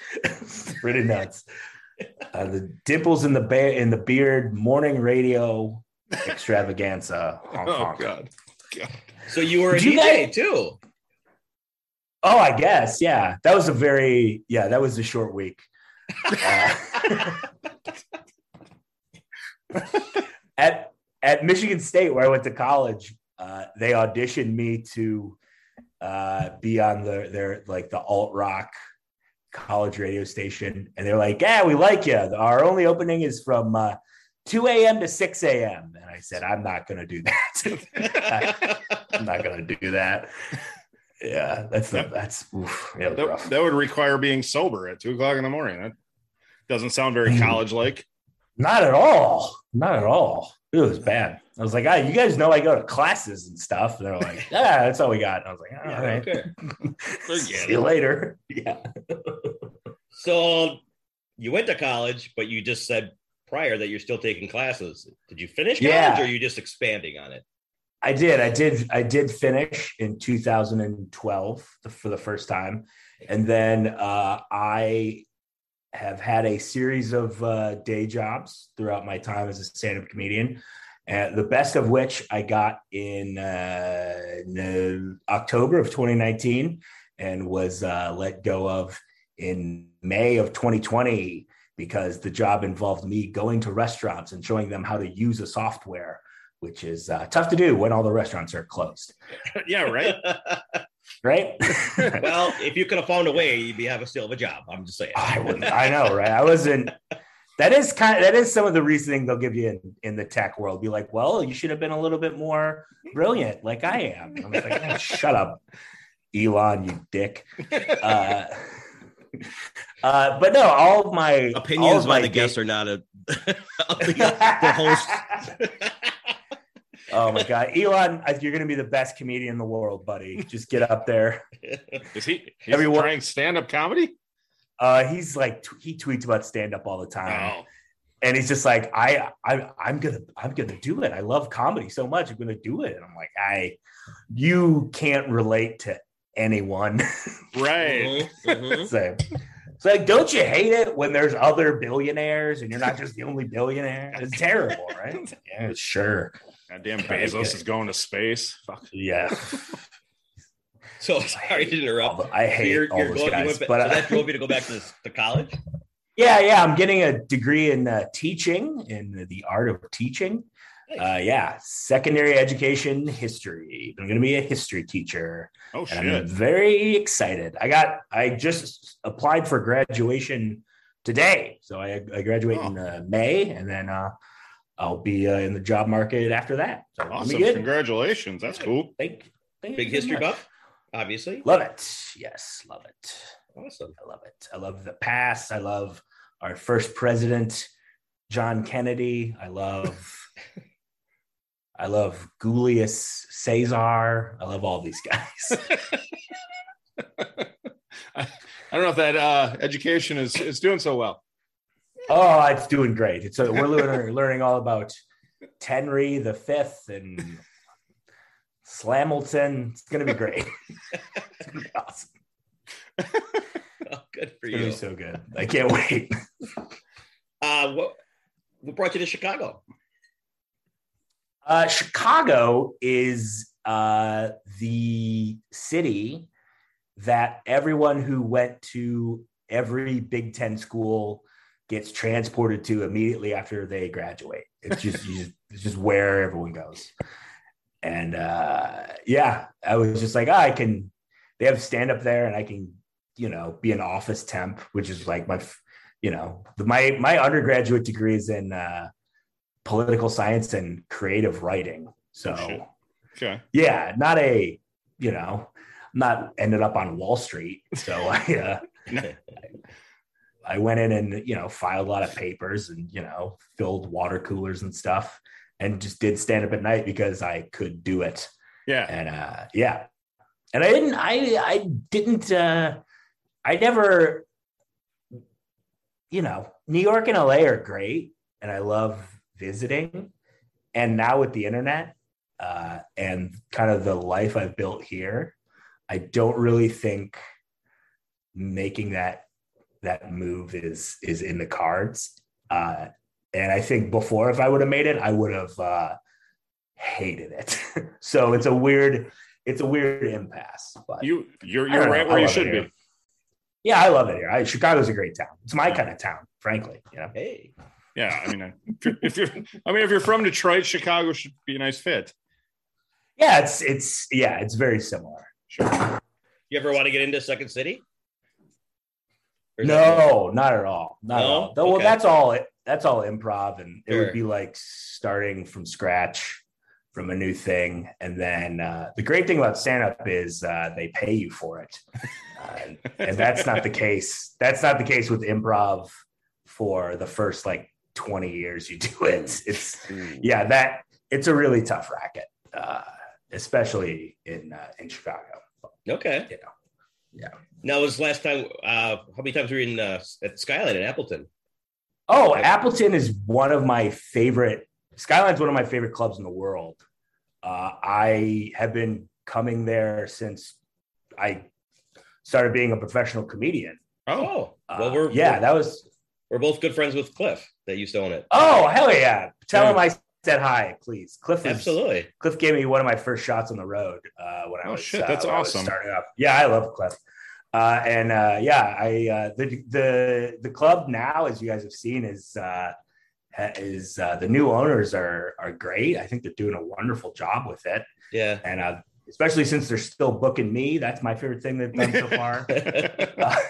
Pretty nuts. Uh, the dimples in the ba- in the beard morning radio extravaganza. Honk, Oh honk. God. So you were a Did you DJ guys- too. Oh, I guess. Yeah. That was a very, yeah, that was a short week. Uh, at, at Michigan State, where I went to college, uh, they auditioned me to uh, be on the, their, like the alt rock college radio station. And they're like, yeah, we like you. Our only opening is from uh, 2 a.m. to 6 a.m. And I said, I'm not going to do that. I'm not going to do that. Yeah, that's the, that's oof, yeah, That, rough. that would require being sober at two o'clock in the morning. That doesn't sound very Mm. college like. Not at all. Not at all. It was bad. I was like, ah, you guys know I go to classes and stuff. And they're like, yeah, that's all we got. And I was like, all right. okay. See you later. Yeah. So you went to college, but you just said prior that you're still taking classes. Did you finish college Yeah. or are you just expanding on it? I did. I did. I did finish in 2012 for the first time, and then uh, I have had a series of uh, day jobs throughout my time as a stand-up comedian. And the best of which I got in, uh, in, uh, October of 2019, and was uh, let go of in May of 2020 because the job involved me going to restaurants and showing them how to use a software which is uh, tough to do when all the restaurants are closed, yeah, right. right? well, if you could have found a way, you'd be have a still have a job. I'm just saying. I wouldn't. I know, right? I wasn't. That is kind. Of, that is some of the reasoning they'll give you in, in the tech world. Be like, well, you should have been a little bit more brilliant, like I am. I'm like, "Oh, shut up, Elon, you dick. Uh, uh, but no, all of my all Opinions of by my the da- guests are not a the, the host. Oh my god, Elon, you're going to be the best comedian in the world, buddy. Just get up there. Is he he's Everyone- trying stand up comedy? Uh, he's like t- he tweets about stand up all the time. Oh, and he's just like I, I i'm gonna i'm gonna do it i love comedy so much i'm gonna do it and i'm like i you can't relate to anyone right. Mhm, mhm. so it's like don't you hate it when there's other billionaires and you're not just the only billionaire it's terrible right yeah sure Goddamn Bezos is going to space. Fuck. yeah So sorry to interrupt. i So hate you're, all you're those going, you guys went but so that drove you to go back to, to college. yeah yeah i'm getting a degree in uh, teaching in the art of teaching uh, yeah secondary education history i'm going to be a history teacher Oh and I'm shit. very excited. I got I just applied for graduation today, so I, I graduate in Oh. uh, May, and then uh, I'll be uh, in the job market after that. So Awesome. Congratulations. That's cool. Thank, thank Big you history much. buff, obviously. Love it. Yes, love it. Awesome. I love it. I love the past. I love our first president, John Kennedy. I love. I love Julius Caesar. I love all these guys. I, I don't know if that uh, education is is doing so well. Oh, it's doing great. It's we're learning, learning all about Tenry the fifth and Slamilton. It's gonna be great. it's gonna be awesome. Oh, good for It's you. so good. I can't wait. Uh, what what brought you to Chicago? Uh, Chicago is uh, the city that everyone who went to every Big Ten school gets transported to immediately after they graduate. It's just, you just it's just where everyone goes. And uh, yeah, I was just like, oh, I can. They have stand up there, and I can, you know, be an office temp, which is like my, you know, the, my my undergraduate degree is in. Uh, political science and creative writing. So Oh. Okay. yeah, not a, you know, not ended up on Wall Street. So I uh, I went in and you know filed a lot of papers and you know filled water coolers and stuff and just did stand up at night because I could do it. Yeah. And uh yeah. And I didn't I I didn't uh I never you know, New York and LA are great and I love visiting. And now with the internet uh and kind of the life I've built here, I don't really think making that that move is is in the cards. Uh and I think before if I would have made it, I would have uh hated it. so it's a weird it's a weird impasse. But You you're you're right know. where you should be. yeah, I love it here. I, Chicago's a great town. It's my kind of town, frankly. You know, Hey, Yeah. I mean, if you're, if you're I mean, if you're from Detroit, Chicago should be a nice fit. yeah, it's it's yeah, it's very similar. Sure. you ever want to get into Second City? No, not at all. Not at No? all. Though, Well, that's all. It, that's all improv, and it Sure. would be like starting from scratch from a new thing. And then uh, the great thing about stand up is uh, they pay you for it, uh, and, that's not the case. That's not the case with improv for the first like twenty years you do it. It's Ooh. yeah, that it's a really tough racket, uh, especially in uh, in Chicago. Okay. You know, yeah. Now, was last time? Uh, how many times were you in uh, at Skyline in Appleton? Oh, Appleton is one of my favorite. Skyline's one of my favorite clubs in the world. Uh, I have been coming there since I started being a professional comedian. Oh, Uh, well, we're yeah, we're, that was. we're both good friends with Cliff that used to own it. Oh hell yeah! Tell him I said hi, please. Cliff is, Absolutely. Cliff gave me one of my first shots on the road uh, when I Oh, was. shit, uh, that's was awesome. starting up. Yeah, I love Cliff. Uh, and uh, yeah, I uh, the the the club now, as you guys have seen, is uh, is uh, the new owners are are great. I think they're doing a wonderful job with it, Yeah. and uh, especially since they're still booking me. That's my favorite thing they've done so far. Uh,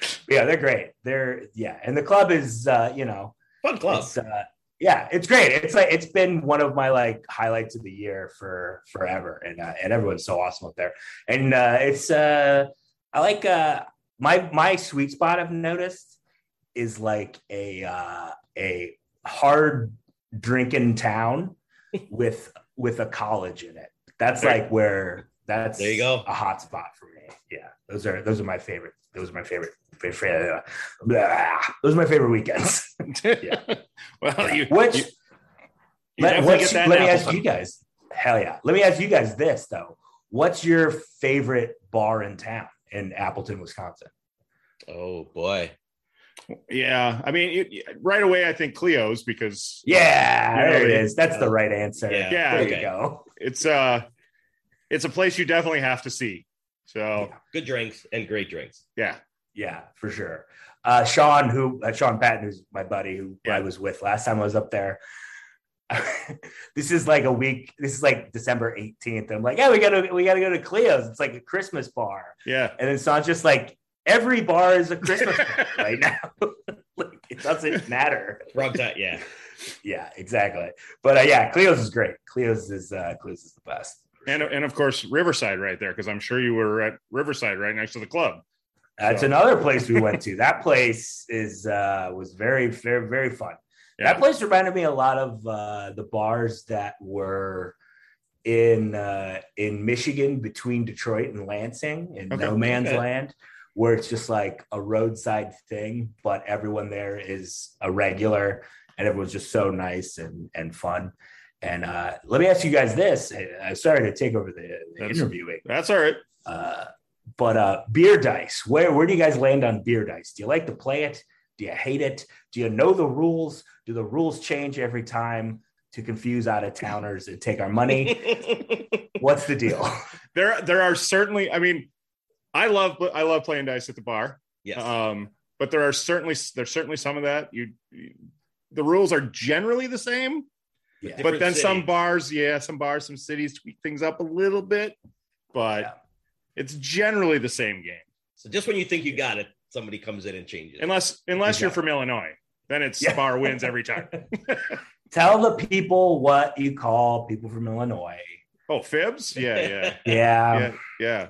yeah, they're great. They're yeah, and the club is uh, you know Fun club. it's, uh, yeah, it's great. It's like it's been one of my like highlights of the year for forever, and uh, and everyone's so awesome up there. And uh, it's uh, I like uh, my my sweet spot. I've noticed is like a uh, a hard drinking town with with a college in it. That's like where that's There you go. a hot spot for me. Yeah, those are those are my favorite. Those are my favorite. favorite uh, blah. those are my favorite weekends. Yeah. well, you, Which you, you let, definitely what's- let in me ask you guys. Hell yeah. Let me ask you guys this though. What's your favorite bar in town in Appleton, Wisconsin? oh boy. Yeah, I mean, it, right away, I think Cleo's because Yeah, You know, there it they- is. That's the right answer. Yeah, there okay. you go. it's uh it's a place you definitely have to see. So Yeah. Good drinks and great drinks. yeah, Yeah, for sure. Uh, Sean, who uh, Sean Patton, who's my buddy who Yeah. I was with last time I was up there. this is like a week. This is like December 18th. I'm like, yeah, we gotta we gotta go to Cleo's. It's like a Christmas bar. yeah. And then Sean's just like, every bar is a Christmas bar right now. like, it doesn't matter. Wrong time. Yeah. Yeah, exactly. But uh, yeah, Cleo's is great. Cleo's is uh, Cleo's is the best. And and of course Riverside right there because I'm sure you were at Riverside right next to the club. That's So- another place we went to. That place is uh, was very very very fun. Yeah. That place reminded me a lot of uh, the bars that were in uh, in Michigan between Detroit and Lansing in Okay. no man's Okay. land, where it's just like a roadside thing, but everyone there is a regular, and everyone's just so nice and and fun. And uh, let me ask you guys this: I'm sorry to take over the, the That's- interviewing. That's all right. Uh, but uh, beer dice. Where where do you guys land on beer dice? Do you like to play it? Do you hate it? Do you know the rules? Do the rules change every time to confuse out of towners and take our money? What's the deal? There, there are certainly. I mean, I love, I love playing dice at the bar. yes. Um, but there are certainly there's certainly some of that. You, you the rules are generally the same, Yeah. but Different then some bars, yeah, some bars, some cities tweak things up a little bit, but Yeah. it's generally the same game. so just when you think you got it, somebody comes in and changes. it. Unless unless you're from Illinois, then it's Yeah. bar wins every time. Tell the people what you call people from Illinois. Oh, fibs? Yeah, yeah, Yeah. yeah, yeah.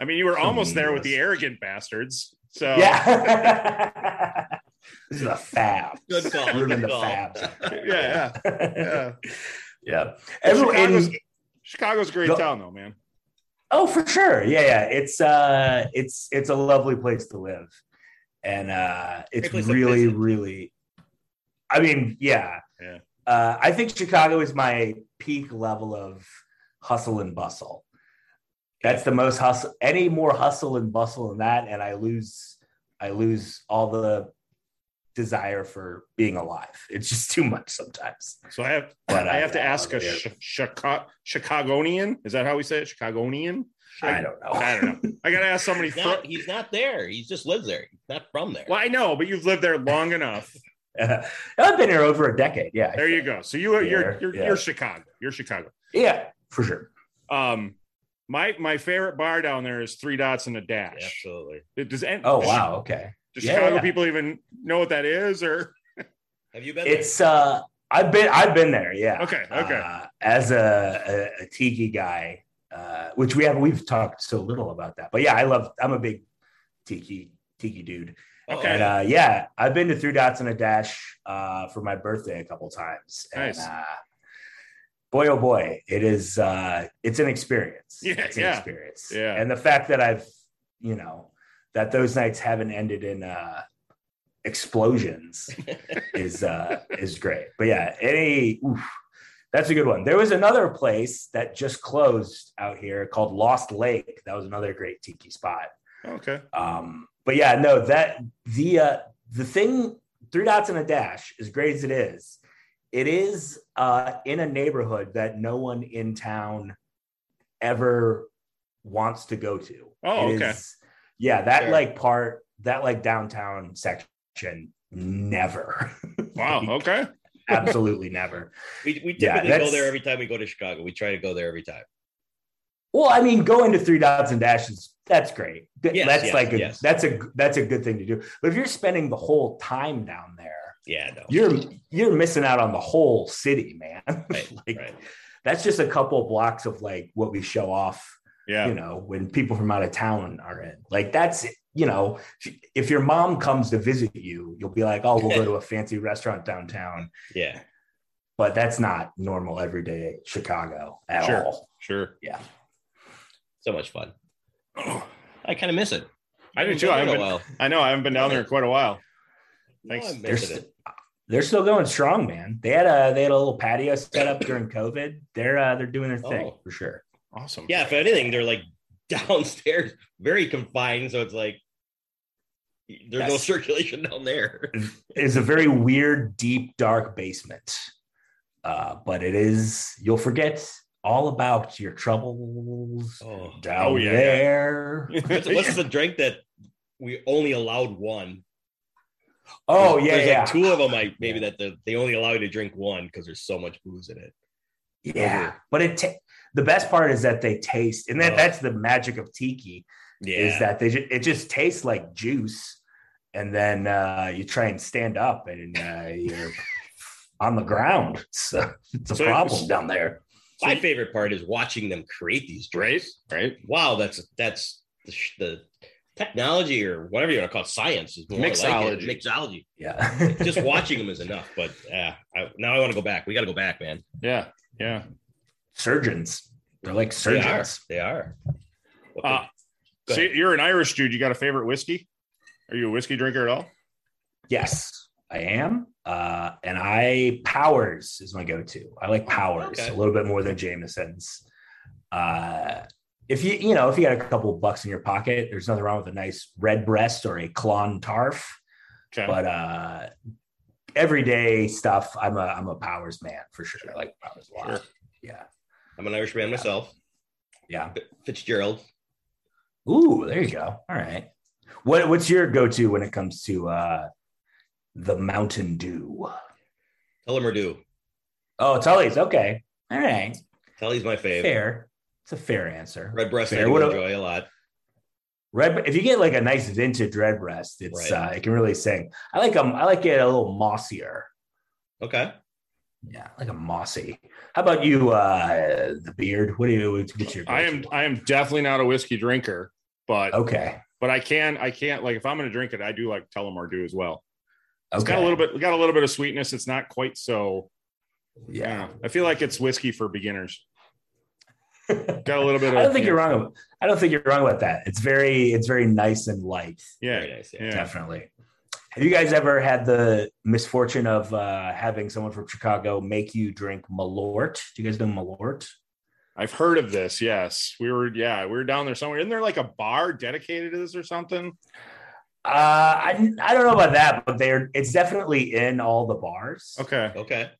I mean, you were almost there with the arrogant bastards. So Yeah. this is a fab. Good call, Ruining good the call. fabs. yeah, yeah, yeah. yeah. Everyone, Chicago's, and- Chicago's a great Go- town, though, man. oh, for sure. Yeah, yeah. It's uh it's it's a lovely place to live. And uh it's Great place to really, really I mean, yeah. Yeah. Uh I think Chicago is my peak level of hustle and bustle. That's the most hustle any more hustle and bustle than that, and I lose I lose all the desire for being alive. It's just too much sometimes. So I have But I I- have to ask a yeah. Chi- Chicagonian. Is that how we say it? Chicagonian? I don't know. I don't know. I gotta ask somebody. he's not, he's not there. He just lives there. He's not from there. well, I know, but you've lived there long enough. I've been here over a decade. Yeah. There you go. So you are you're you're, yeah. you're Chicago. You're Chicago. Yeah, for sure. Um, my my favorite bar down there is Three Dots and a Dash. Absolutely. It- Does any, Oh wow. Okay. Does Yeah, Chicago yeah. people even know what that is? Or Have you been? It's uh I've been I've been there, yeah. Okay, okay. Uh, as a, a, a tiki guy, uh, which we have we've talked so little about that. But yeah, I love I'm a big tiki tiki dude. Okay. And uh yeah, I've been to three dots and a dash uh for my birthday a couple times. And Nice. uh boy oh boy, it is uh it's an experience. Yeah, it's an yeah. experience. Yeah. And the fact that I've, you know, that those nights haven't ended in uh explosions is uh is great. But yeah, any oof, that's a good one. There was another place that just closed out here called Lost Lake. That was another great tiki spot. okay, Um, but yeah, no, that the uh the thing three dots and a dash, as great as it is, it is uh in a neighborhood that no one in town ever wants to go to. Oh, It okay. is- yeah, that Sure. like part, that like downtown section, never. wow, Like, okay, absolutely never. we, we Yeah, go there every time we go to Chicago. We try to go there every time. Well, I mean, going to three dots and dashes, that's great. Th- Yes, that's yes, like a, yes. that's a that's a good thing to do. But if you're spending the whole time down there, Yeah, no. you're you're missing out on the whole city, man. Right, like right. that's just a couple blocks of like what we show off, yeah, you know, when people from out of town are in. Like that's you know, if- if your mom comes to visit you, you'll be like, oh, we'll go to a fancy restaurant downtown. Yeah. But that's not normal everyday Chicago at Sure. all. sure. Yeah. So much fun. I kind of miss it. I do too. I, haven't been, while. I know I haven't been down there in quite a while. Thanks. I'm They're, st- it. they're still going strong, man. They had a they had a little patio set up during COVID. They're uh, they're doing their thing Oh. for sure. Awesome. Yeah, if anything, they're like downstairs, very confined. So it's like there's no circulation down there. It's a very weird, deep, dark basement. Uh, but it is you'll forget all about your troubles Oh, down Oh, yeah, yeah. there. what's, what's the drink that we only allowed one? Oh There's- yeah, there's yeah, like two of them. I maybe that the, they only allow you to drink one because there's so much booze in it. yeah. But it ta- the best part is that they taste, and that Oh. that's the magic of tiki. Yeah, is that they it just tastes like juice, and then uh, you try and stand up and uh, you're on the ground. So it's a So- problem down there. my favorite part is watching them create these drinks. right. Wow, that's that's the, the technology or whatever you want to call it, science is more Mixology. Like it. Mixology. Yeah, Just watching them is enough. But yeah, I, now I want to go back. We got to go back, man. Yeah, yeah. Surgeons. They're like They are. surgeons. They are. What Uh, so you're an Irish dude. You got a favorite whiskey? Are you a whiskey drinker at all? Yes, I am. Uh, and I Powers is my go-to. I like Powers okay. a little bit more than Jameson's. Uh, if you you know if you got a couple bucks in your pocket, there's nothing wrong with a nice Redbreast or a Clontarf. Okay. But uh everyday stuff, I'm a I'm a powers man for sure. I like powers a lot. Sure. Yeah. I'm an Irishman myself. Yeah. Fitzgerald. Ooh, there you go. All right. What what's your go-to when it comes to uh the Mountain Dew? Or do. Oh, Tully's okay. All right. Tully's my favorite. Fair. It's a fair answer. Redbreast I Fair. do What enjoy a lot. Red, if you get like a nice vintage Redbreast, it's Right. uh, it can really sing. I like them. I like it a little mossier. Okay. Yeah, like a mossy. How about you, uh, the beard? What do you? What's your? I am I am definitely not a whiskey drinker, but okay. but I can I can't like if I'm going to drink it, I do like Tullamore Dew as well. It's Okay. got a little bit got a little bit of sweetness. It's not quite so. Yeah. Yeah, I feel like it's whiskey for beginners. Got a little bit of. I don't think you're wrong. I don't think you're wrong about that. It's very, it's very nice and light. Yeah, Very nice. Yeah. yeah. Definitely. Have you guys ever had the misfortune of uh, having someone from Chicago make you drink Malort? Do you guys know Malort? I've heard of this. Yes, we were. Yeah, we were down there somewhere. Isn't there like a bar dedicated to this or something? Uh, I, I don't know about that, but they're it's definitely in all the bars. Okay. Okay.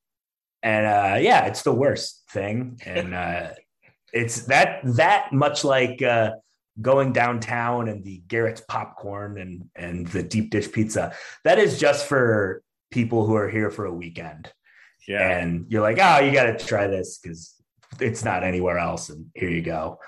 and uh yeah it's the worst thing and uh it's that that much like uh going downtown and the garrett's popcorn and and the deep dish pizza that is just for people who are here for a weekend Yeah. and you're like oh you got to try this because it's not anywhere else and here you go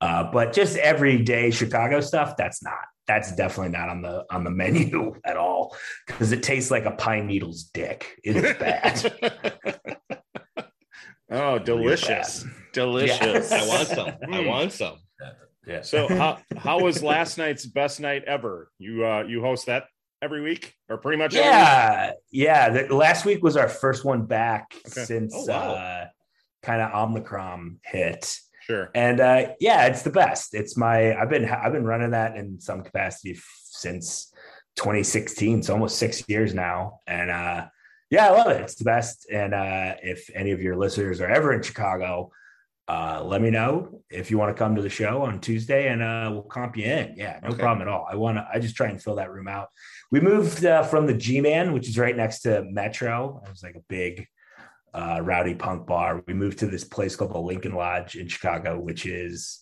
uh but just everyday chicago stuff that's not that's definitely not on the on the menu at all because it tastes like a pine needle's dick it is bad oh, delicious, delicious. Yeah. I want some. I want some. Yeah So how how was last night's best night ever? You uh you host that every week or pretty much week? Yeah, yeah. The, last week was our first one back Okay. since Oh, wow. uh, kind of Omicron hit, Sure. and uh, yeah, it's the best. It's my I've been I've been running that in some capacity f- since 2016, so almost six years now, and uh, yeah, I love it. It's the best. And uh, if any of your listeners are ever in Chicago. Uh, let me know if you want to come to the show on Tuesday and uh, we'll comp you in. Yeah, no Okay. problem at all. I want to, I just try and fill that room out. We moved uh, from the G Man, which is right next to Metro. It was like a big uh, rowdy punk bar. We moved to this place called the Lincoln Lodge in Chicago, which is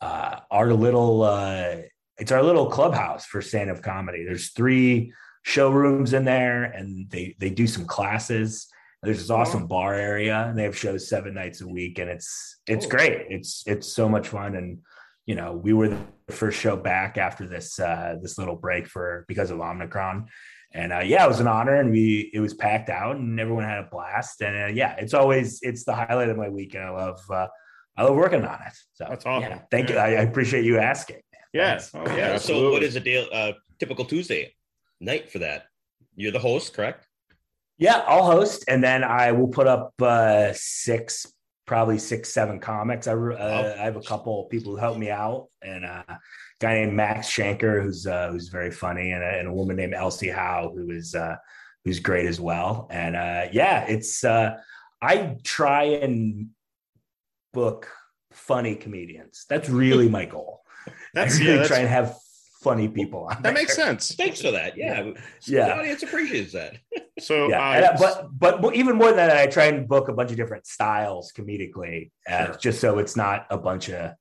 uh, our little, uh, it's our little clubhouse for stand up comedy. There's three showrooms in there and they, they do some classes. There's this awesome bar area and they have shows seven nights a week and it's, it's great. It's, it's so much fun. And, you know, we were the first show back after this, uh, this little break for, because of Omicron. And uh, yeah, it was an honor, and we it was packed out, and everyone had a blast. And uh, yeah, it's always it's the highlight of my week, and I love uh, I love working on it. So That's awesome. Yeah, thank you. I, I appreciate you asking. Yeah. Oh, yeah. so what is a day, uh typical Tuesday night for that? You're the host, correct? Yeah, I'll host, and then I will put up uh, six, probably six, seven comics. I, uh. I have a couple people who help me out, and uh, a guy named Max Shanker, who's uh, who's very funny, and a, and a woman named Elsie Howe, who is uh, who's great as well. And uh, yeah, it's uh, I try and book funny comedians. That's really my goal. That's I yeah. That's, try and have funny people on. that makes sense. Thanks for that. Yeah. Yeah. The audience appreciates that. So yeah, uh, and I- but but even more than that, I try and book a bunch of different styles comedically, uh, Sure. just so it's not a bunch of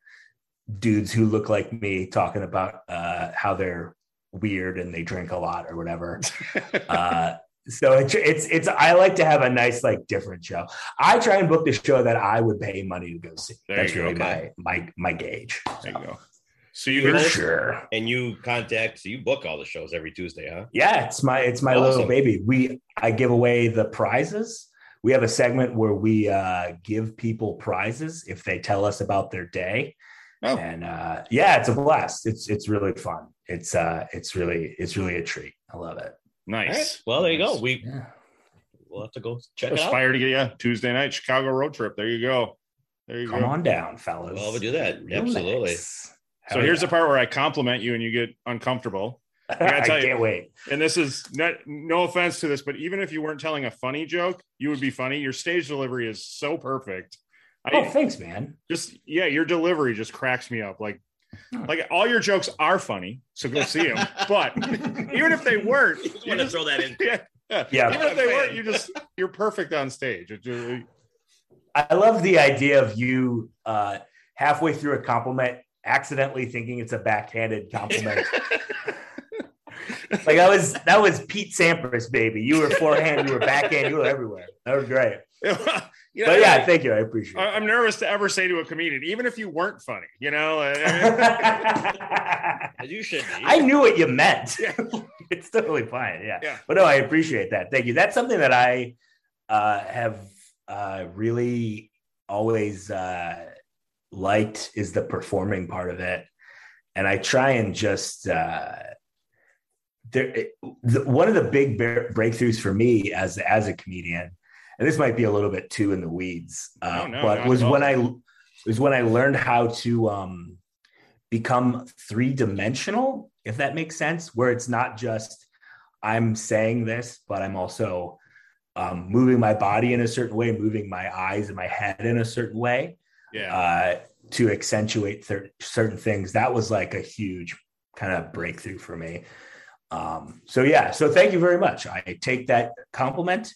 dudes who look like me talking about uh, how they're weird and they drink a lot or whatever. uh, so it's it's it's I like to have a nice like different show. I try and book the show that I would pay money to go see. There That's you go. really my my my gauge. there So, you go. So you You're for sure. And you contact, so you book all the shows every Tuesday, huh? Yeah, it's my it's my Awesome. little baby. We I give away the prizes. We have a segment where we uh, give people prizes if they tell us about their day, Oh. and uh, yeah, it's a blast. It's it's really fun. It's uh it's really it's really a treat. I love it. All right. Nice. Well, there you go. We Yeah. we'll have to go check it out. Aspire to get yeah Tuesday night Chicago road trip. There you go. There you go. Come go. on down, fellas. Well, we'll do that. Real Absolutely. nice. So Hell here's yeah. the part where I compliment you and you get uncomfortable. gotta I tell you- can't wait. And this is not, no offense to this, but even if you weren't telling a funny joke, you would be funny. Your stage delivery is so perfect oh, thanks, man. Just yeah, your delivery just cracks me up. Like, like all your jokes are funny, so go see them. but even if they weren't, Just you want to just, throw that in. yeah, yeah, Yeah. Even if they weren't, you just you're perfect on stage. Just, I love the idea of you uh, halfway through a compliment accidentally thinking it's a backhanded compliment. like that was that was Pete Sampras, baby. You were forehand, you were backhand, you were everywhere. That was great. you know, But yeah, thank you. I appreciate I- it. I'm nervous to ever say to a comedian, even if you weren't funny. You know, I- As you should be. I knew what you meant. Yeah. it's totally fine. Yeah. Yeah. But no, I appreciate that. Thank you. That's something that I uh, have uh, really always uh, liked is the performing part of it. And I try and just, uh, there, it- the, one of the big bear- breakthroughs for me as, as a comedian, and this might be a little bit too in the weeds, uh, No, no, but was when I, was when I learned how to, um, become three dimensional, if that makes sense, where it's not just I'm saying this, but I'm also um, moving my body in a certain way, moving my eyes and my head in a certain way yeah. uh, to accentuate cer- certain things. That was like a huge kind of breakthrough for me. Um, so yeah, so thank you very much. I take that compliment,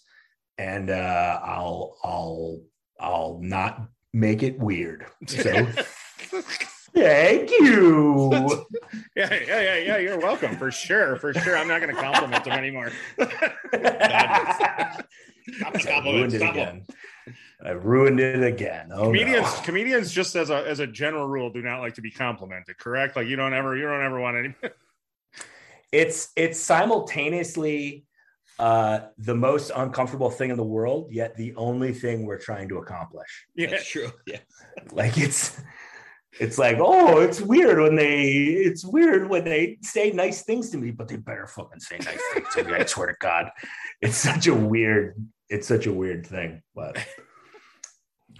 and uh, I'll I'll I'll not make it weird. So thank you. yeah, yeah, yeah, yeah. You're welcome for sure, for sure. I'm not going to compliment them anymore. It Stop 'em. again. I ruined it again. Oh, comedians, no. comedians, just as a as a general rule, do not like to be complimented. Correct? Like you don't ever, you don't ever want any. it's it's simultaneously uh, the most uncomfortable thing in the world, yet the only thing we're trying to accomplish. yeah, That's true. Yeah. Like it's it's like, oh, it's weird when they it's weird when they say nice things to me, but they better fucking say nice things to me. I swear to God. It's such a weird, it's such a weird thing. But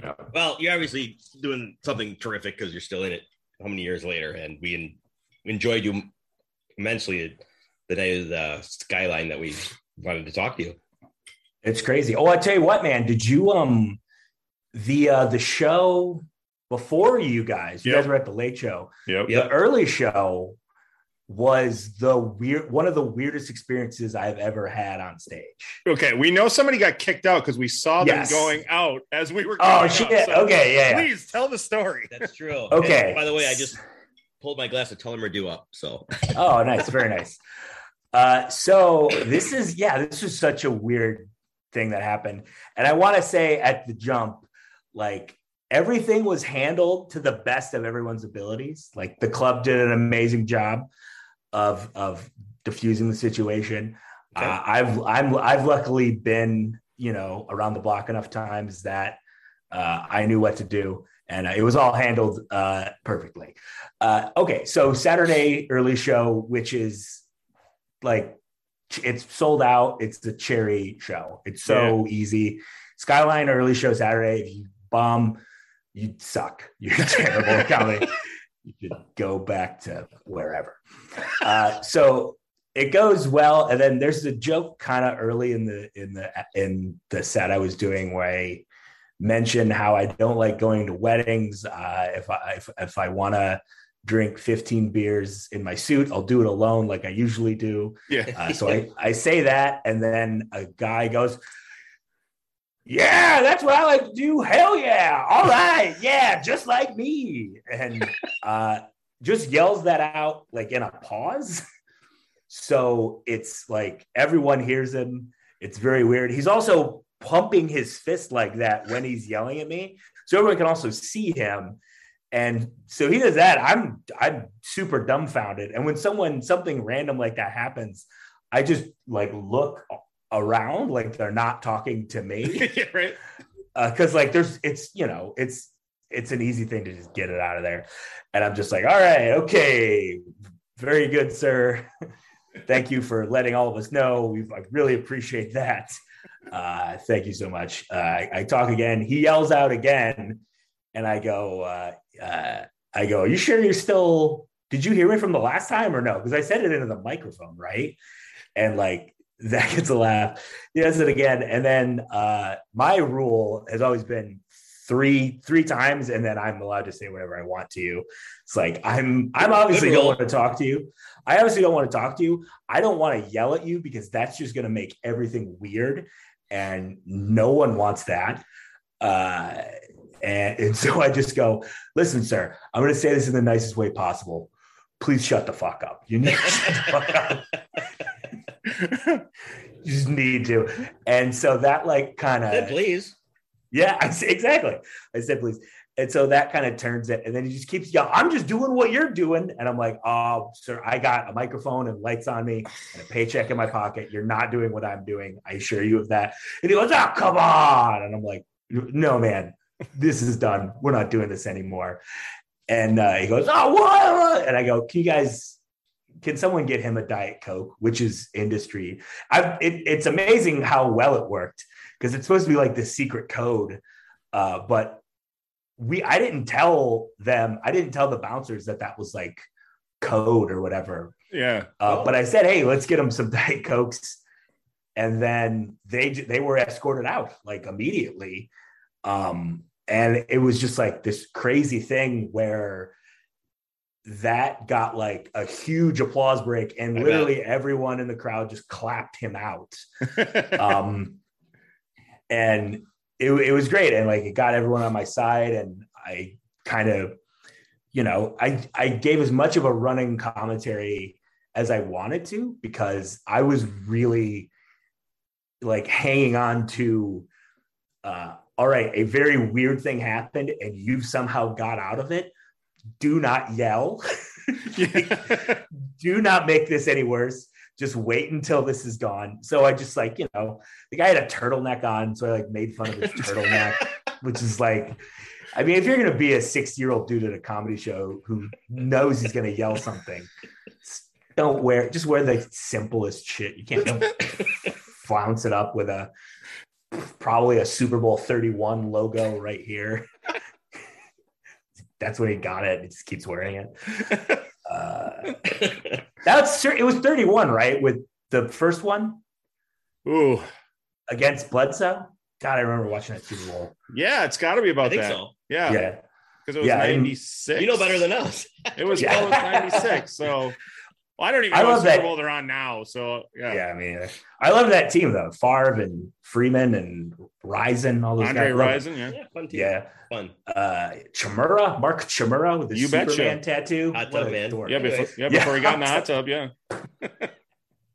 yeah. Well, you're obviously doing something terrific because you're still in it. How many years later? And we en- enjoyed you immensely the night of the skyline that we wanted to talk to you. It's crazy. Oh, I tell you what, man. Did you um the uh the show before you guys? You Yep. guys were at the late show. yep. Yep. The early show was the weird one of the weirdest experiences I've ever had on stage. Okay, we know somebody got kicked out because we saw them Yes. going out as we were. Oh going shit. out. So okay, yeah. yeah. Please tell the story. That's true. Okay. And by the way, I just pulled my glass of Tullamore up. So Oh, nice, very nice. Uh, so this is yeah, this was such a weird thing that happened, and I want to say at the jump, like everything was handled to the best of everyone's abilities. Like the club did an amazing job of of diffusing the situation. Okay. Uh, I've I'm I've luckily been you know around the block enough times that uh, I knew what to do, and it was all handled uh, perfectly. Uh, okay, so Saturday early show, which is like it's sold out. It's the cherry show. It's so easy. Skyline early show Saturday. If you bomb, you suck. You're terrible comedy. You should go back to wherever. Uh, so it goes well, and then there's a joke kind of early in the in the in the set I was doing where I mentioned how I don't like going to weddings. Uh, if I if, if I want to drink 15 beers in my suit, I'll do it alone like I usually do. Yeah. Uh, so I, I say that, and then a guy goes, Yeah, that's what I like to do. Hell yeah. All right. Yeah, just like me. And uh, just yells that out like in a pause. So it's like everyone hears him. It's very weird. He's also pumping his fist like that when he's yelling at me. So everyone can also see him. And so he does that. I'm I'm super dumbfounded. And when someone something random like that happens, I just like look around like they're not talking to me. Yeah, right. because like there's it's you know it's it's an easy thing to just get it out of there. And i'm just like all right okay. Very good sir. Thank you for letting all of us know. We I really appreciate that. Uh thank you so much. Uh I, I talk again. He yells out again. And i go uh uh i go are you sure you're still did you hear me from the last time or no? Because i said it into the microphone right? And like that gets a laugh he does it again and then uh my rule has always been three three times, and then I'm allowed to say whatever I want to you. It's like I'm I'm obviously don't want to talk to you. I obviously don't want to talk to you. I don't want to yell at you because that's just going to make everything weird, and no one wants that. Uh, and, and so I just go, listen, sir, I'm going to say this in the nicest way possible. Please shut the fuck up. You need to shut the fuck up. you just need to. And so that like kind of please. yeah, I say exactly. I said please. And so that kind of turns it. And then he just keeps yelling, I'm just doing what you're doing. And I'm like, oh, sir, I got a microphone and lights on me and a paycheck in my pocket. You're not doing what I'm doing. I assure you of that. And he goes, oh, come on. And I'm like, no, man, this is done. We're not doing this anymore. And uh, he goes, oh, what? And I go, can you guys, can someone get him a Diet Coke, which is industry? I've, it, it's amazing how well it worked because it's supposed to be like this secret code. Uh, but we, I didn't tell them, I didn't tell the bouncers that that was like code or whatever. Yeah. Uh, Oh. But I said, hey, let's get them some Diet Cokes. And then they they were escorted out like immediately. Um, and it was just like this crazy thing where that got like a huge applause break, and I bet. literally everyone in the crowd just clapped him out. Um, and it, it was great, and like it got everyone on my side, and I kind of, you know, I I gave as much of a running commentary as I wanted to because I was really like hanging on to uh all right, a very weird thing happened and you've somehow got out of it. Do not yell. Do not make this any worse. Just wait until this is gone. So I just like, you know, the guy had a turtleneck on. So I like made fun of his turtleneck, which is like, I mean, if you're going to be a 60 year old dude at a comedy show who knows he's going to yell something, don't wear, just wear the simplest shit. You can't flounce it up with a probably a Super Bowl 31 logo right here. That's when he got it. He just keeps wearing it. Uh, that's cer- it was 31, right? With the first one Ooh. against Bledsoe. God, I remember watching that Super Bowl. Yeah, it's got to be I about think that. so. Yeah. Yeah. Because it was Yeah, 96. You know better than us. It was, Yeah. it was 96. So well, I don't even I know love what Super Bowl they're on now. So yeah. Yeah. I mean, I love that team though. Favre and Freeman and Rison, all those Andre guys. Love it. Rison, yeah. Yeah, fun team. Yeah. Fun. Uh, Chmura, Mark Chmura with the You betcha. Tattoo. Hot tub man. dork. Yeah, before, Anyways. yeah, Yeah. before he got in the hot tub, yeah.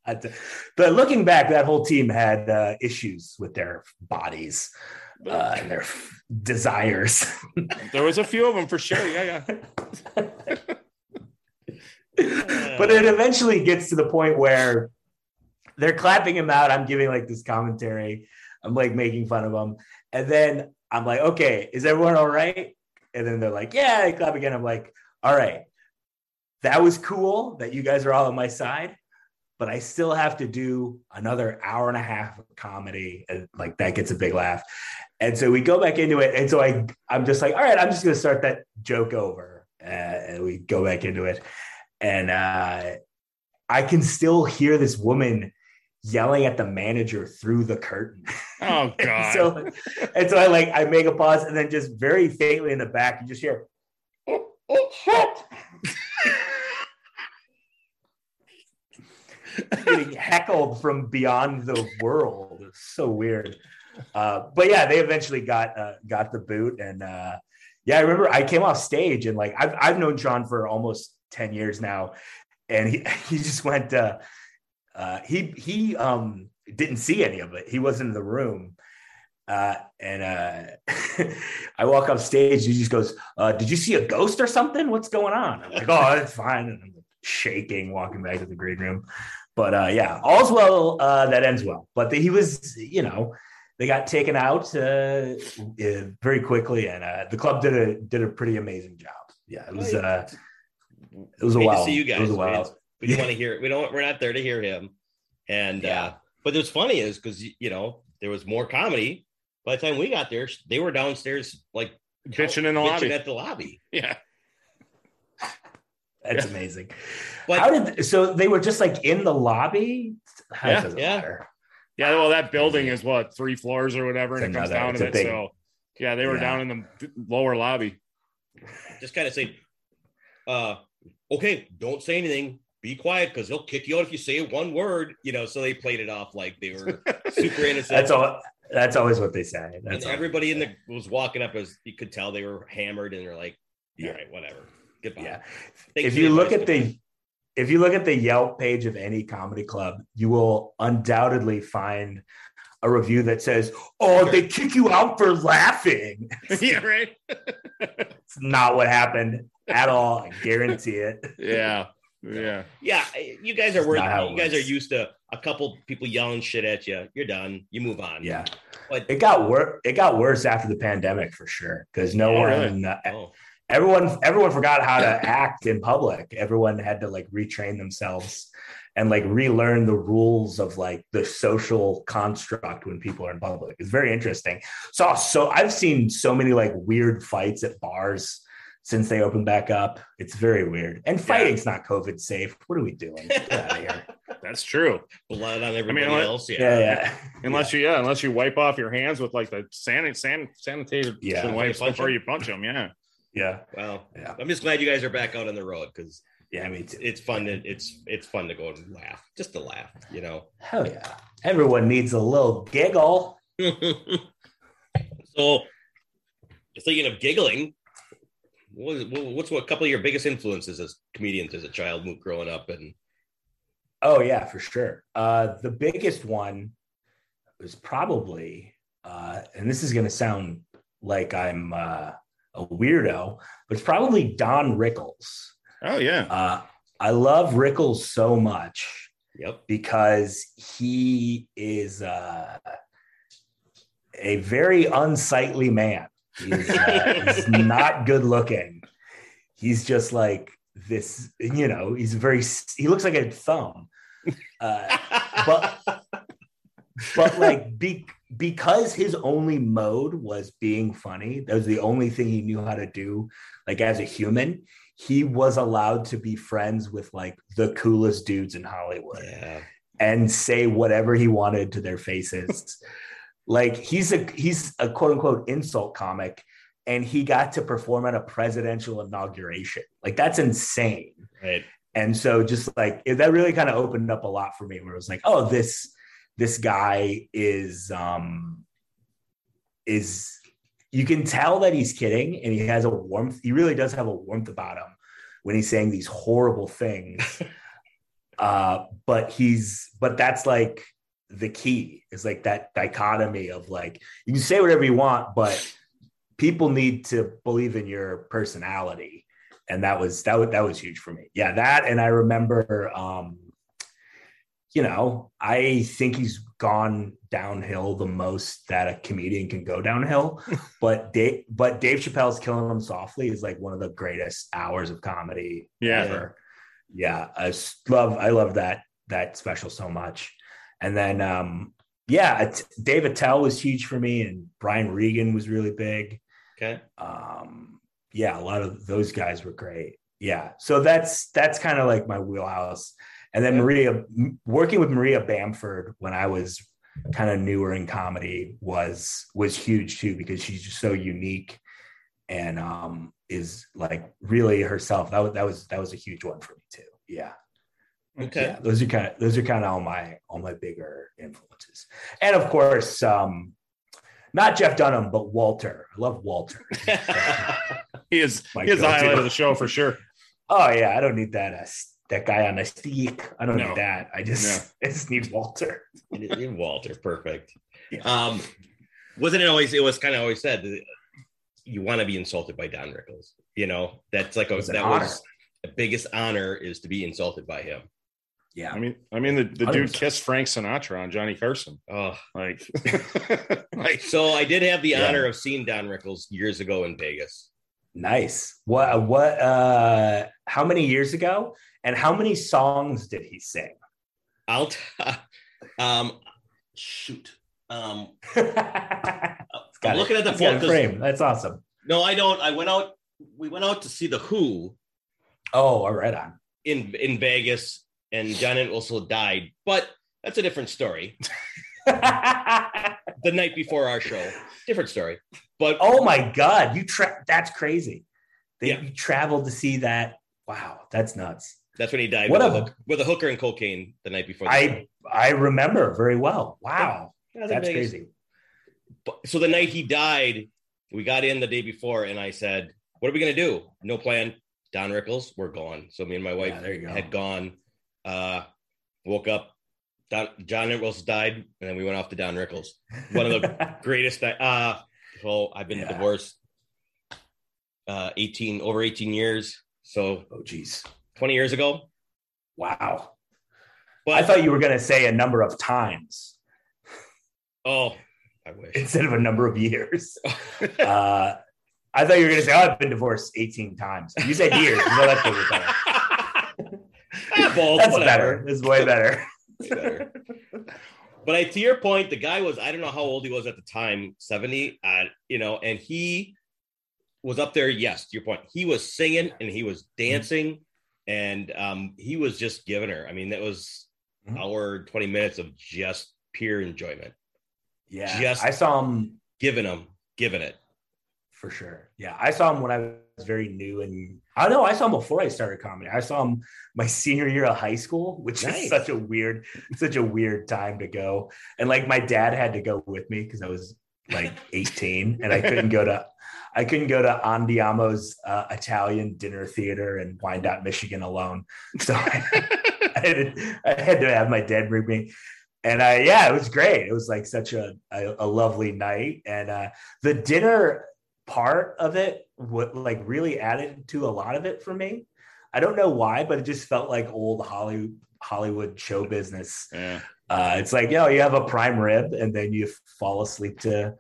I th- But looking back, that whole team had uh, issues with their bodies uh, and their desires. There was a few of them for sure. Yeah, yeah. but it eventually gets to the point where they're clapping him out. I'm giving like this commentary. I'm like making fun of him. And then I'm like, okay, is everyone all right? And then they're like, yeah, they clap again. I'm like, all right, that was cool that you guys are all on my side, but I still have to do another hour and a half of comedy. And like that gets a big laugh. And so we go back into it. And so I, I'm just like, all right, I'm just going to start that joke over. Uh, and we go back into it. And uh, I can still hear this woman yelling at the manager through the curtain. Oh And god. so, and so I like I make a pause, and then just very faintly in the back, you just hear, "Oh, oh, shit!" Getting heckled from beyond the world. It's so weird. Uh, but yeah, they eventually got uh, got the boot, and uh, yeah, I remember I came off stage, and like I've I've known Sean for almost ten years now, and he he just went. Uh, uh, he he um didn't see any of it. He wasn't in the room. Uh, and uh, I walk up stage. He just goes, uh, "Did you see a ghost or something? What's going on?" I'm like, "Oh, it's fine." And I'm shaking, walking back to the green room. But uh, yeah, all's well uh, that ends well. But he was, you know, they got taken out uh, very quickly, and uh, the club did a did a pretty amazing job. Yeah, it was. It was a while. to see you It guys. was a We while. didn't- We don't want to hear. We don't. We're not there to hear him. And Yeah. uh, but what's funny is because you know there was more comedy. By the time we got there, they were downstairs like Bitching in the bitching lobby. at the lobby. Yeah. That's amazing. But How did so they were just like in the lobby? How Yeah. Yeah. matter? Yeah, well, that building is what three floors or whatever, and It's it comes down to it. big- so Yeah, they were Yeah. down in the lower lobby. Just kind of say, uh, okay, don't say anything. Be quiet because he'll kick you out if you say one word. You know, so they played it off like they were super innocent. That's all. That's always what they say. That's all. everybody in the was walking up as you could tell they were hammered and they're like, all Yeah. right, whatever. Goodbye. Yeah. Thanks if you look at the if you look at the Yelp page of any comedy club, you will undoubtedly find a review that says, "Oh, they kick you out for laughing." yeah, right. It's not what happened at all. I guarantee it. Yeah, yeah. Yeah, you guys are worth. You it guys are used to a couple people yelling shit at you. You're done. You move on. Yeah, But it got worse. It got worse after the pandemic for sure because no Oh, one, really? uh, oh, everyone, everyone forgot how to act in public. Everyone had to like retrain themselves and like relearn the rules of like the social construct when people are in public. It's very interesting. So, so I've seen so many like weird fights at bars since they opened back up. It's very weird. And fighting's not COVID safe. What are we doing? Get out of here. That's true. blood on everybody what- else. Yeah. Yeah, yeah. Unless you, yeah, unless you wipe off your hands with like the san, san, sanitated Yeah. wipes before them? you punch them. Yeah. Yeah. Well, Yeah. I'm just glad you guys are back out on the road because Yeah, me too. it's fun to it's it's fun to go and laugh, just to laugh, you know. Hell yeah. Everyone needs a little giggle. so, thinking of giggling, what is, what- what's what a couple of your biggest influences as comedians as a child growing up? And Oh yeah, for sure. Uh, the biggest one was probably, uh, and this is going to sound like I'm uh, a weirdo, but it's probably Don Rickles. Oh yeah. Uh, I love Rickles so much yep, because he is uh, a very unsightly man. He's, uh, he's not good looking. He's just like this, you know, he's very, he looks like a thumb. Uh, but but like be, because his only mode was being funny that was the only thing he knew how to do like as a human he was allowed to be friends with like the coolest dudes in hollywood yeah, and say whatever he wanted to their faces like he's a he's a quote unquote insult comic and he got to perform at a presidential inauguration. Like that's insane. Right. and so just like that really kind of opened up a lot for me where it was like oh this this guy is um is you can tell that he's kidding and he has a warmth he really does have a warmth about him when he's saying these horrible things. Uh but he's but that's like the key is like that dichotomy of like you can say whatever you want but people need to believe in your personality and that was that was that was huge for me yeah that and i remember um you know i think he's gone downhill the most that a comedian can go downhill but dave but dave chappelle's killing him softly is like one of the greatest hours of comedy Yeah. ever. yeah i love i love that that special so much and then um yeah dave attell was huge for me and brian regan was really big. Okay. um yeah a lot of those guys were great. Yeah. So that's that's kind of like my wheelhouse. And then maria working with maria bamford when i was kind of newer in comedy was was huge too because she's just so unique and um is like really herself. That was that was that was a huge one for me too. Yeah Okay. yeah those are kind of those are kind of all my all my bigger influences and of course um not jeff dunham but walter i love walter He is My he is the highlight of the show for sure. Oh yeah, I don't need that uh, that guy on a stick. I don't No. need that. I just I just need Walter. In Walter, perfect. Yeah. Um, wasn't it always? It was kind of always said that you want to be insulted by Don Rickles. You know, that's like a, was that honor. was the biggest honor is to be insulted by him. Yeah. I mean, I mean, the, the dude 100%. kissed Frank Sinatra on Johnny Carson. Oh, Like, like so I did have the Yeah. honor of seeing Don Rickles years ago in Vegas. Nice. What what uh how many years ago? And how many songs did he sing? I'll t- um shoot. Um I'm looking at the it's got a phone 'cause- frame. That's awesome. no, I don't. I went out we went out to see the Who Oh, all right on. in in Vegas and John also died, but that's a different story. The night before our show, different story. But Oh my god, you tra- that's crazy. They Yeah. you traveled to see that. Wow, that's nuts. that's when he died What with, a- hook, with a hooker and cocaine the night before. the. I I remember very well. Wow, Yeah, that's crazy. But- so the night he died, we got in the day before, and I said, "What are we gonna do? No plan. Don Rickles, we're gone." So me and my wife Yeah, go. had gone. Uh, woke up. Don, John Rickles died, and then we went off to Don Rickles. One of the greatest. Uh, so I've been Yeah. divorced uh, eighteen over eighteen years. So oh geez, twenty years ago. wow. But I thought you were going to say a number of times oh, I wish. instead of a number of years. Uh, I thought you were going to say, "Oh, I've been divorced 18 times." You said years. Well, that's way better. That's whatever. better. It's way better. Way better. But I, to your point, the guy was, I don't know how old he was at the time, 70, uh, you know, and he was up there. Yes, to your point, he was singing and he was dancing and um, he was just giving her. I mean, that was Mhm. hour, 20 minutes of just pure enjoyment, Yeah, Just- I saw him giving him, giving it. for sure. Yeah, I saw him when I was very new, and I don't know. I saw him before I started comedy. I saw him my senior year of high school, which Nice. is such a weird, such a weird time to go. And like my dad had to go with me because I was like 18, and I couldn't go to, I couldn't go to Andiamo's uh, Italian dinner theater in Wyandotte, Michigan alone. So I, I, had to, I had to have my dad bring me. And I, yeah, it was great. It was like such a, a, a lovely night. And uh, the dinner part of it what like really added to a lot of it for me. I don't know why, but it just felt like old Hollywood Hollywood show business. Yeah. Uh, it's like, you know, you have a prime rib and then you fall asleep to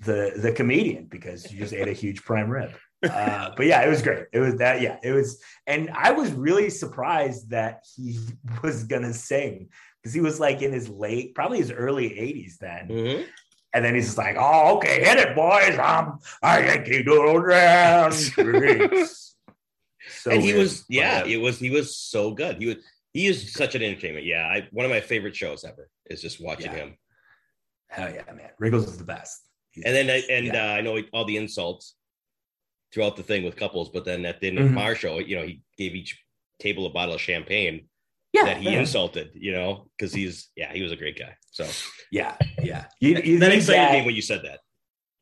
the the comedian because you just ate a huge prime rib. Uh, but yeah, it was great. It was that, yeah, it was, and I was really surprised that he was gonna sing because he was like in his late, probably his early 80s then. Mhm. And then he's just like, "Oh, okay, hit it, boys. I'm I Yankee Doodle down." streets." so and he weird, was, yeah, it was, he was so good. He was, he is such an entertainment. Yeah. I, one of my favorite shows ever is just watching Yeah. him. hell yeah, man. Rickles is the best. He's- And then, I, and yeah. uh, I know all the insults throughout the thing with couples, but then at the end of our show, you know, he gave each table a bottle of champagne yeah, that he yeah. insulted, you know, because he's, yeah, he was a great guy. So yeah, yeah. You, you that need excited that- me when you said that.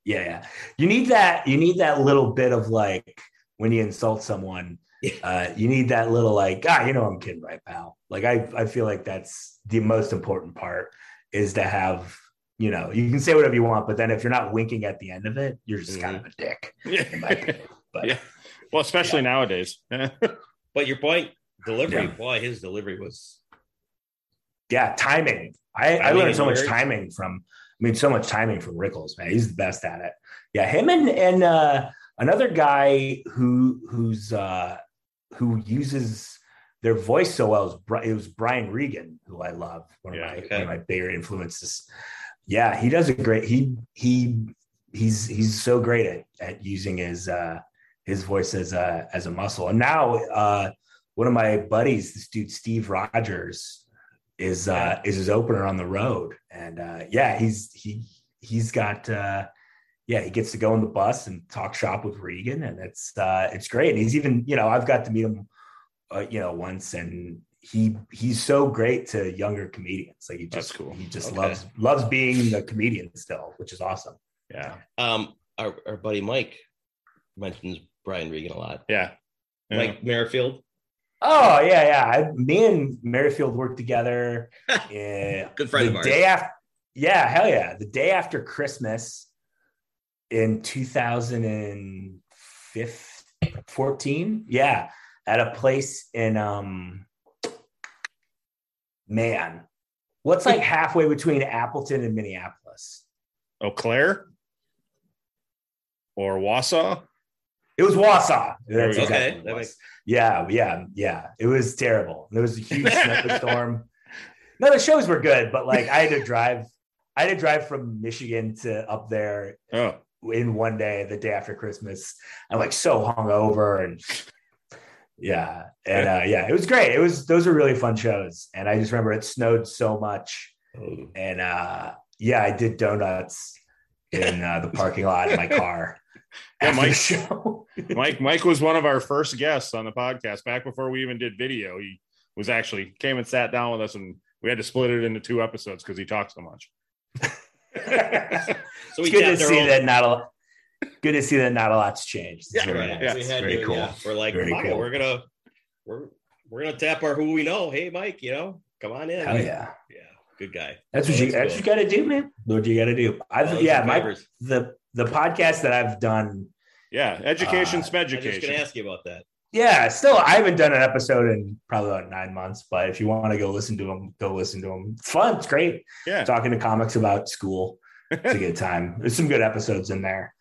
Yeah, yeah. You need that. You need that little bit of like when you insult someone. Uh, you need that little like, ah, you know, I'm kidding, right, pal? Like, I, I feel like that's the most important part is to have, you know, you can say whatever you want, but then if you're not winking at the end of it, you're just kind of a dick, in my opinion. But Yeah. Well, especially nowadays. But your point, delivery, Yeah. boy, his delivery was, yeah, timing. I, I Timing learned so much timing from. I mean, so much timing from Rickles, man. He's the best at it. Yeah, him and and uh, another guy who who's uh, who uses their voice so well is it was Brian Regan, who I love. One of Yeah, my okay. one of my bigger influences. Yeah, he does a great. He he he's he's so great at at using his uh, his voice as a as a muscle. And now uh, one of my buddies, this dude Steve Rogers, is uh, is his opener on the road, and uh, yeah, he's he he's got uh, yeah he gets to go on the bus and talk shop with Regan, and it's uh, it's great. And he's even you know I've got to meet him uh, you know once, and he he's so great to younger comedians. Like he That's just cool. he just Okay. loves loves being a comedian still, which is awesome. Yeah. um, our, our buddy Mike mentions Brian Regan a lot. Yeah. Yeah. Mike Merrifield, Oh yeah, yeah. I, me and Merrifield worked together. Yeah, Good friend the of ours. Day after, yeah, hell yeah. The day after Christmas in 2014, yeah, at a place in um, man, what's like halfway between Appleton and Minneapolis? Eau Claire or Wausau. It was Wausau. That's Okay, exactly that was. makes- Yeah, yeah, yeah. It was terrible. There was a huge snowstorm. No, the shows were good, but like I had to drive, I had to drive from Michigan to up there Oh, in one day, the day after Christmas. I'm like so hungover and yeah, and uh, yeah, it was great. It was those were really fun shows, and I just remember it snowed so much, Oh, and uh, yeah, I did donuts in uh, the parking lot in my car. Yeah, after the Mike- show. Mike Mike was one of our first guests on the podcast back before we even did video. He was actually came and sat down with us, and we had to split it into two episodes because he talked so much. So it's we good to see own- that not a lot. Good to see that not a lot's changed. It's Yeah, very right. nice. We had very to, cool. yeah. We're like, Very cool. we're gonna we're we're gonna tap our who we know. Hey, Mike, you know, come on in. Hell yeah. yeah, good guy. That's what Oh, you. That's cool. what you got to do, man. What you got to do. I've yeah, some my the the podcast that I've done. Yeah, education, Uh, uh, I was gonna ask you about that. Yeah, still I haven't done an episode in probably about nine months. But if you want to go listen to them, go listen to them. It's fun. It's great. Yeah, Talking to comics about school. It's a good time. There's some good episodes in there.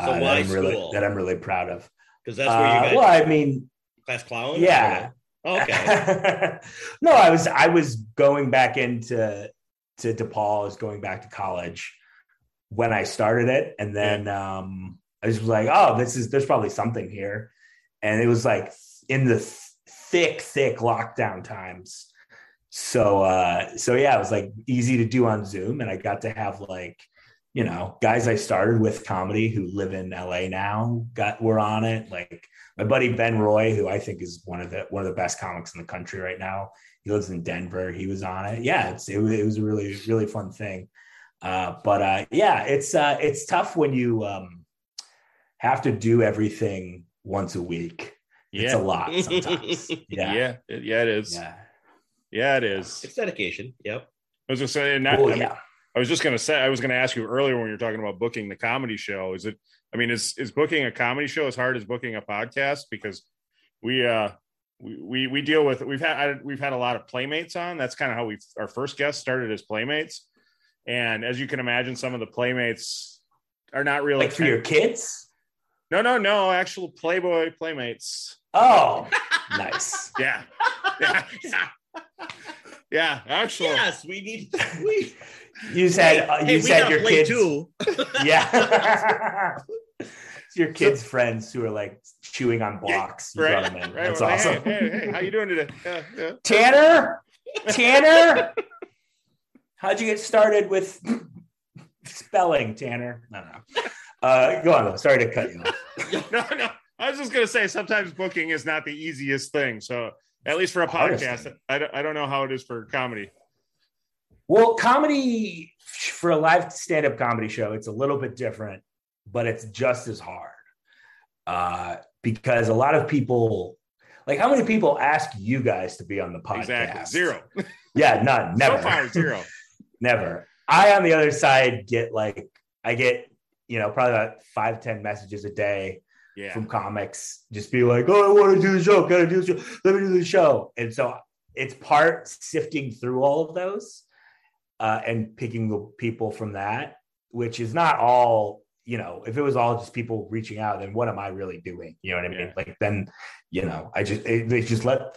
So that why I'm really school? that I'm really proud of. Because that's where you Uh, guys well, I mean, class clown. yeah. Oh, okay. no, I was I was going back into to DePaul. I was going back to college when I started it, and then um, I was like, oh, this is there's probably something here, and it was like in the th- thick, thick lockdown times. So uh, so yeah, it was like easy to do on Zoom, and I got to have like you know guys I started with comedy who live in LA now got were on it like my buddy Ben Roy, who I think is one of the one of the best comics in the country right now. He lives in Denver. He was on it. Yeah, it's it, was- it was a really really fun thing. Uh, but uh, yeah, it's uh, it's tough when you um, have to do everything once a week. It's a lot sometimes. yeah, Yeah, it, yeah. It is. yeah. Yeah, it is. it's dedication. Yep. I was just saying. Not, Oh I, mean, yeah. I was just gonna say. I was gonna ask you earlier when you were talking about booking the comedy show. Is it? I mean, is is booking a comedy show as hard as booking a podcast? Because we uh we we, we deal with we've had I, we've had a lot of playmates on. That's kind of how we our first guest started as playmates, and as you can imagine, some of the playmates are not really Like for your kids. no no no actual Playboy playmates. Oh, nice. Yeah, yeah, yeah. yeah actually. Yes, we need. We, You said uh, hey, you we said your play kids. too. Yeah. it's your kids' friends who are like chewing on blocks. You right, brought 'em in. right. That's Well, awesome. Hey, hey, hey, how you doing today? Yeah, yeah. Tanner, Tanner, how'd you get started with spelling, Tanner? I don't know. Uh, go on though. Sorry to cut you off. No, no. I was just gonna say sometimes booking is not the easiest thing. So at least for a podcast. I don't, I don't know how it is for comedy. Well, comedy for a live stand-up comedy show, it's a little bit different, but it's just as hard. Uh, because a lot of people, like, how many people ask you guys to be on the podcast? Exactly zero. Yeah, none. Never. So far zero. Never. I on the other side get like I get you know probably about five ten messages a day Yeah. from comics just be like oh I want to do the show gotta do the show let me do the show and so it's part sifting through all of those uh, and picking the people from that which is not all you know if it was all just people reaching out then what am I really doing you know what I mean Yeah. like then you know I just it, they just let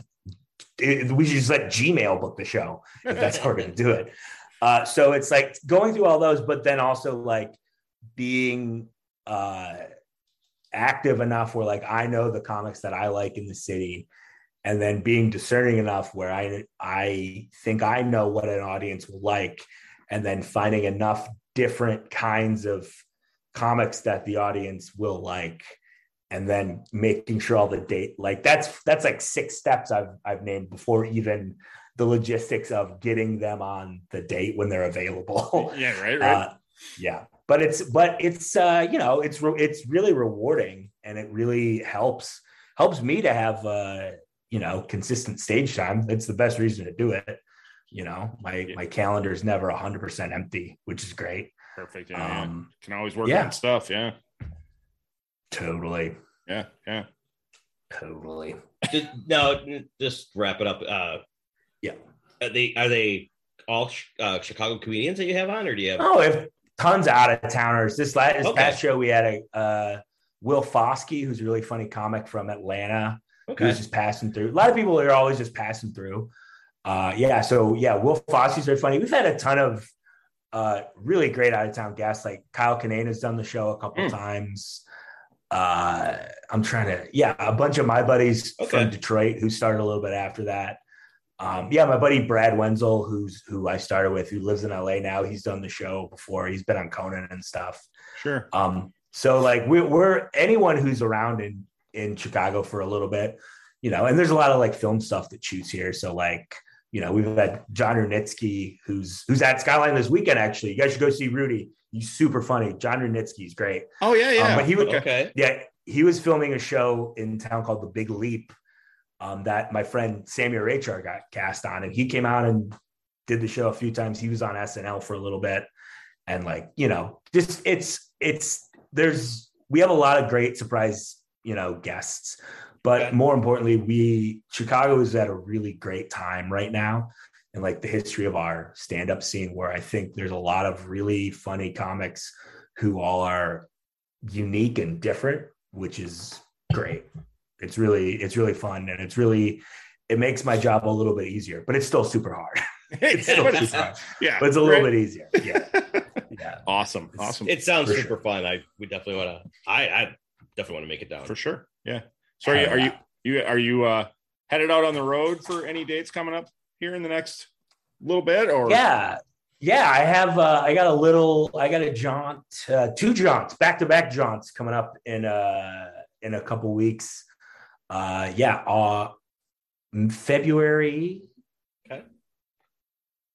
it, we should just let Gmail book the show if that's how we're going to do it. Uh, so it's like going through all those, but then also like being uh, active enough where like I know the comics that I like in the city, and then being discerning enough where I I think I know what an audience will like, and then finding enough different kinds of comics that the audience will like and then making sure all the date like that's that's like six steps I've I've named before even the logistics of getting them on the date when they're available. yeah. Right. Right. Uh, yeah, but it's but it's uh, you know it's re- it's really rewarding and it really helps helps me to have uh, you know consistent stage time. It's the best reason to do it. You know, my Yeah. my calendar is never hundred percent empty, which is great. Perfect. Yeah, yeah. Um, Can always work yeah. on stuff. Yeah. totally, Yeah. Yeah. totally. Just, now, just wrap it up. Uh, Yeah. Are they are they all uh, Chicago comedians that you have on, or do you have? Oh, if tons of out of towners. This last this Okay. past show we had a uh, Will Foskey, who's a really funny comic from Atlanta. Okay. was just passing through. A lot of people are always just passing through. Uh, yeah, so yeah, Will Foskey's very funny. We've had a ton of uh, really great out of town guests. Like Kyle Kinane has done the show a couple Mm. times. Uh, I'm trying to, yeah, a bunch of my buddies Okay. from Detroit who started a little bit after that. Um, yeah, my buddy Brad Wenzel, who's who I started with, who lives in LA now. He's done the show before. He's been on Conan and stuff. Sure. Um, so like we, we're anyone who's around in in Chicago for a little bit, you know. And there's a lot of like film stuff that shoots here. So like you know, we've had Jon Rudnitsky, who's who's at Skyline this weekend. Actually, you guys should go see Rudy. He's super funny. Jon Rudnitsky's great. Oh yeah, yeah. Um, but he was Okay. yeah, he was filming a show in town called The Big Leap um, that my friend Samuel Rachar got cast on, and he came out and did the show a few times. He was on SNL for a little bit, and like you know, just it's it's there's we have a lot of great surprise you know guests, but Okay. more importantly, we Chicago is at a really great time right now. and like the history of our stand-up scene, where I think there's a lot of really funny comics who all are unique and different, which is great. It's really it's really fun and it's really it makes my job a little bit easier, but it's still super hard. It's still But super hard, yeah, but it's a little right? bit easier. Yeah, yeah. awesome, It's- awesome It sounds For super sure. fun. I we definitely want to. I I definitely want to make it down. for sure. Yeah. So are you, are you you are you uh headed out on the road for any dates coming up here in the next little bit or Yeah. Yeah, I have uh I got a little I got a jaunt, uh, two jaunts, back-to-back jaunts coming up in uh in a couple weeks. Uh yeah, uh February. Okay.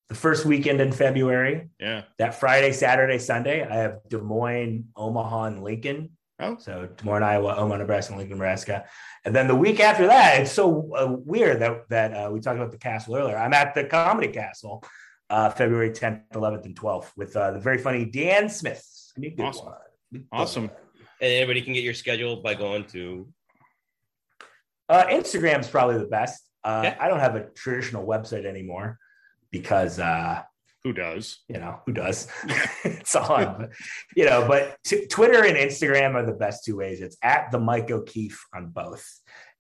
The first weekend in February. Yeah. that Friday, Saturday, Sunday, I have Des Moines, Omaha, and Lincoln. Oh. So Des Moines, Iowa, Omaha, Nebraska, and Lincoln, Nebraska. And then the week after that, it's so uh, weird that that uh, we talked about the castle earlier. I'm at the Comedy Castle, uh, February 10th, 11th, and 12th with uh, the very funny Dan Smith. Give me a good Awesome. Awesome. And anybody can get your schedule by going to. Uh, Instagram's probably the best. Uh, Okay. I don't have a traditional website anymore because uh, Who does? you know who does it's on you know but t- twitter and instagram are the best two ways it's at the mike o'keefe on both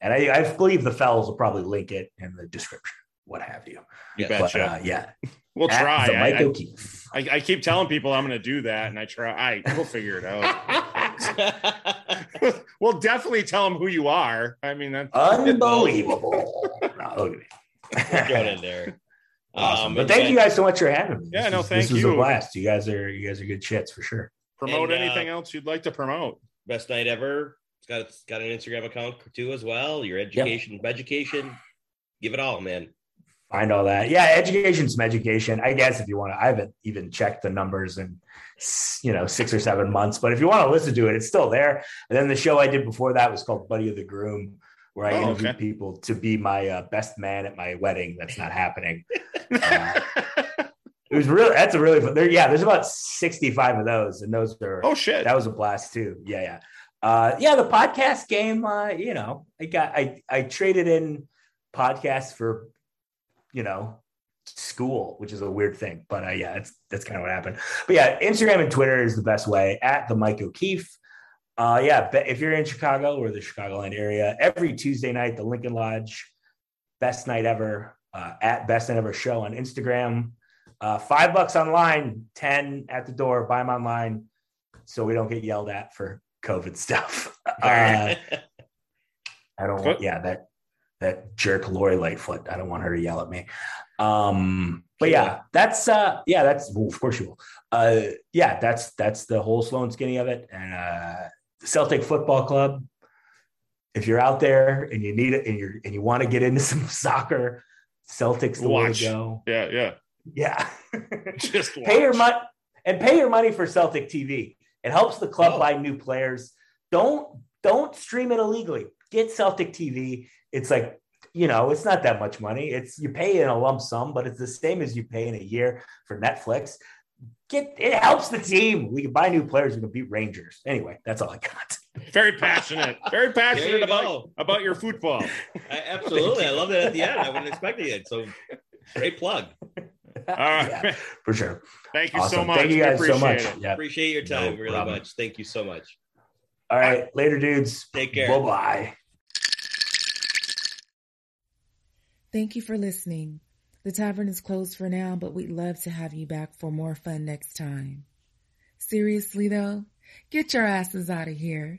and i, I believe the fellows will probably link it in the description what have you You Yeah. but betcha. uh, yeah we'll at try. the mike I, o'keefe I, I keep telling people I'm going to do that, and I try. I we'll figure it out. we'll definitely tell them who you are. I mean, that, unbelievable no, look at Throw it in there. awesome. Um, but thank then- you guys so much for having me Yeah, This no, was- thank this was a you. blast you guys are you guys are good shits for sure promote And, uh, anything else you'd like to promote. Best night ever. It's got it's got an Instagram account too as well. Your education, education. Give it all, man. find all that. Yeah, education's some education. I guess if you want to, I haven't even checked the numbers in you know six or seven months, but if you want to listen to it, it's still there. And then the show I did before that was called Buddy of the Groom, where I Oh, interviewed okay. people to be my uh, best man at my wedding. That's not happening. Uh, it was really that's a really fun. There, yeah, there's about sixty five of those, and those are oh shit! that was a blast too. Yeah, yeah. Uh, yeah, the podcast game, uh, you know, I got I I traded in podcasts for, you know, school, which is a weird thing. But uh, yeah, it's that's kind of what happened. But yeah, Instagram and Twitter is the best way at the Mike O'Keefe. Uh, yeah, if you're in Chicago or the Chicagoland area, every Tuesday night, the Lincoln Lodge, best night ever, uh, at best night ever show on Instagram. Uh, five bucks online, 10 at the door, buy them online so we don't get yelled at for COVID stuff. Uh, I don't want, yeah, that that jerk Lori Lightfoot. I don't want her to yell at me. Um, but yeah, that's uh yeah, that's well, of course you will. Uh yeah, that's that's the whole slow and skinny of it. And uh Celtic Football Club. If you're out there and you need it and you're and you want to get into some soccer, Celtics the way to go. yeah, yeah. Yeah. Just pay your money and pay your money for Celtic TV. It helps the club Oh. buy new players. Don't don't stream it illegally. Get Celtic TV. It's like you know, it's not that much money. It's you pay in a lump sum, but it's the same as you pay in a year for Netflix. Get it helps the team. We can buy new players. We can beat Rangers. Anyway, that's all I got. Very passionate. Very passionate you about go. about your football. I, absolutely. I love that at the end. I wasn't expecting it. So great plug. All right. Yeah, for sure. Thank you so much. Thank you We guys so appreciate much. it. Yeah. Appreciate your time No really problem. much. Thank you so much. All right. Later, dudes. Take care. Bye bye. Thank you for listening. The tavern is closed for now, but we'd love to have you back for more fun next time. Seriously though, get your asses out of here.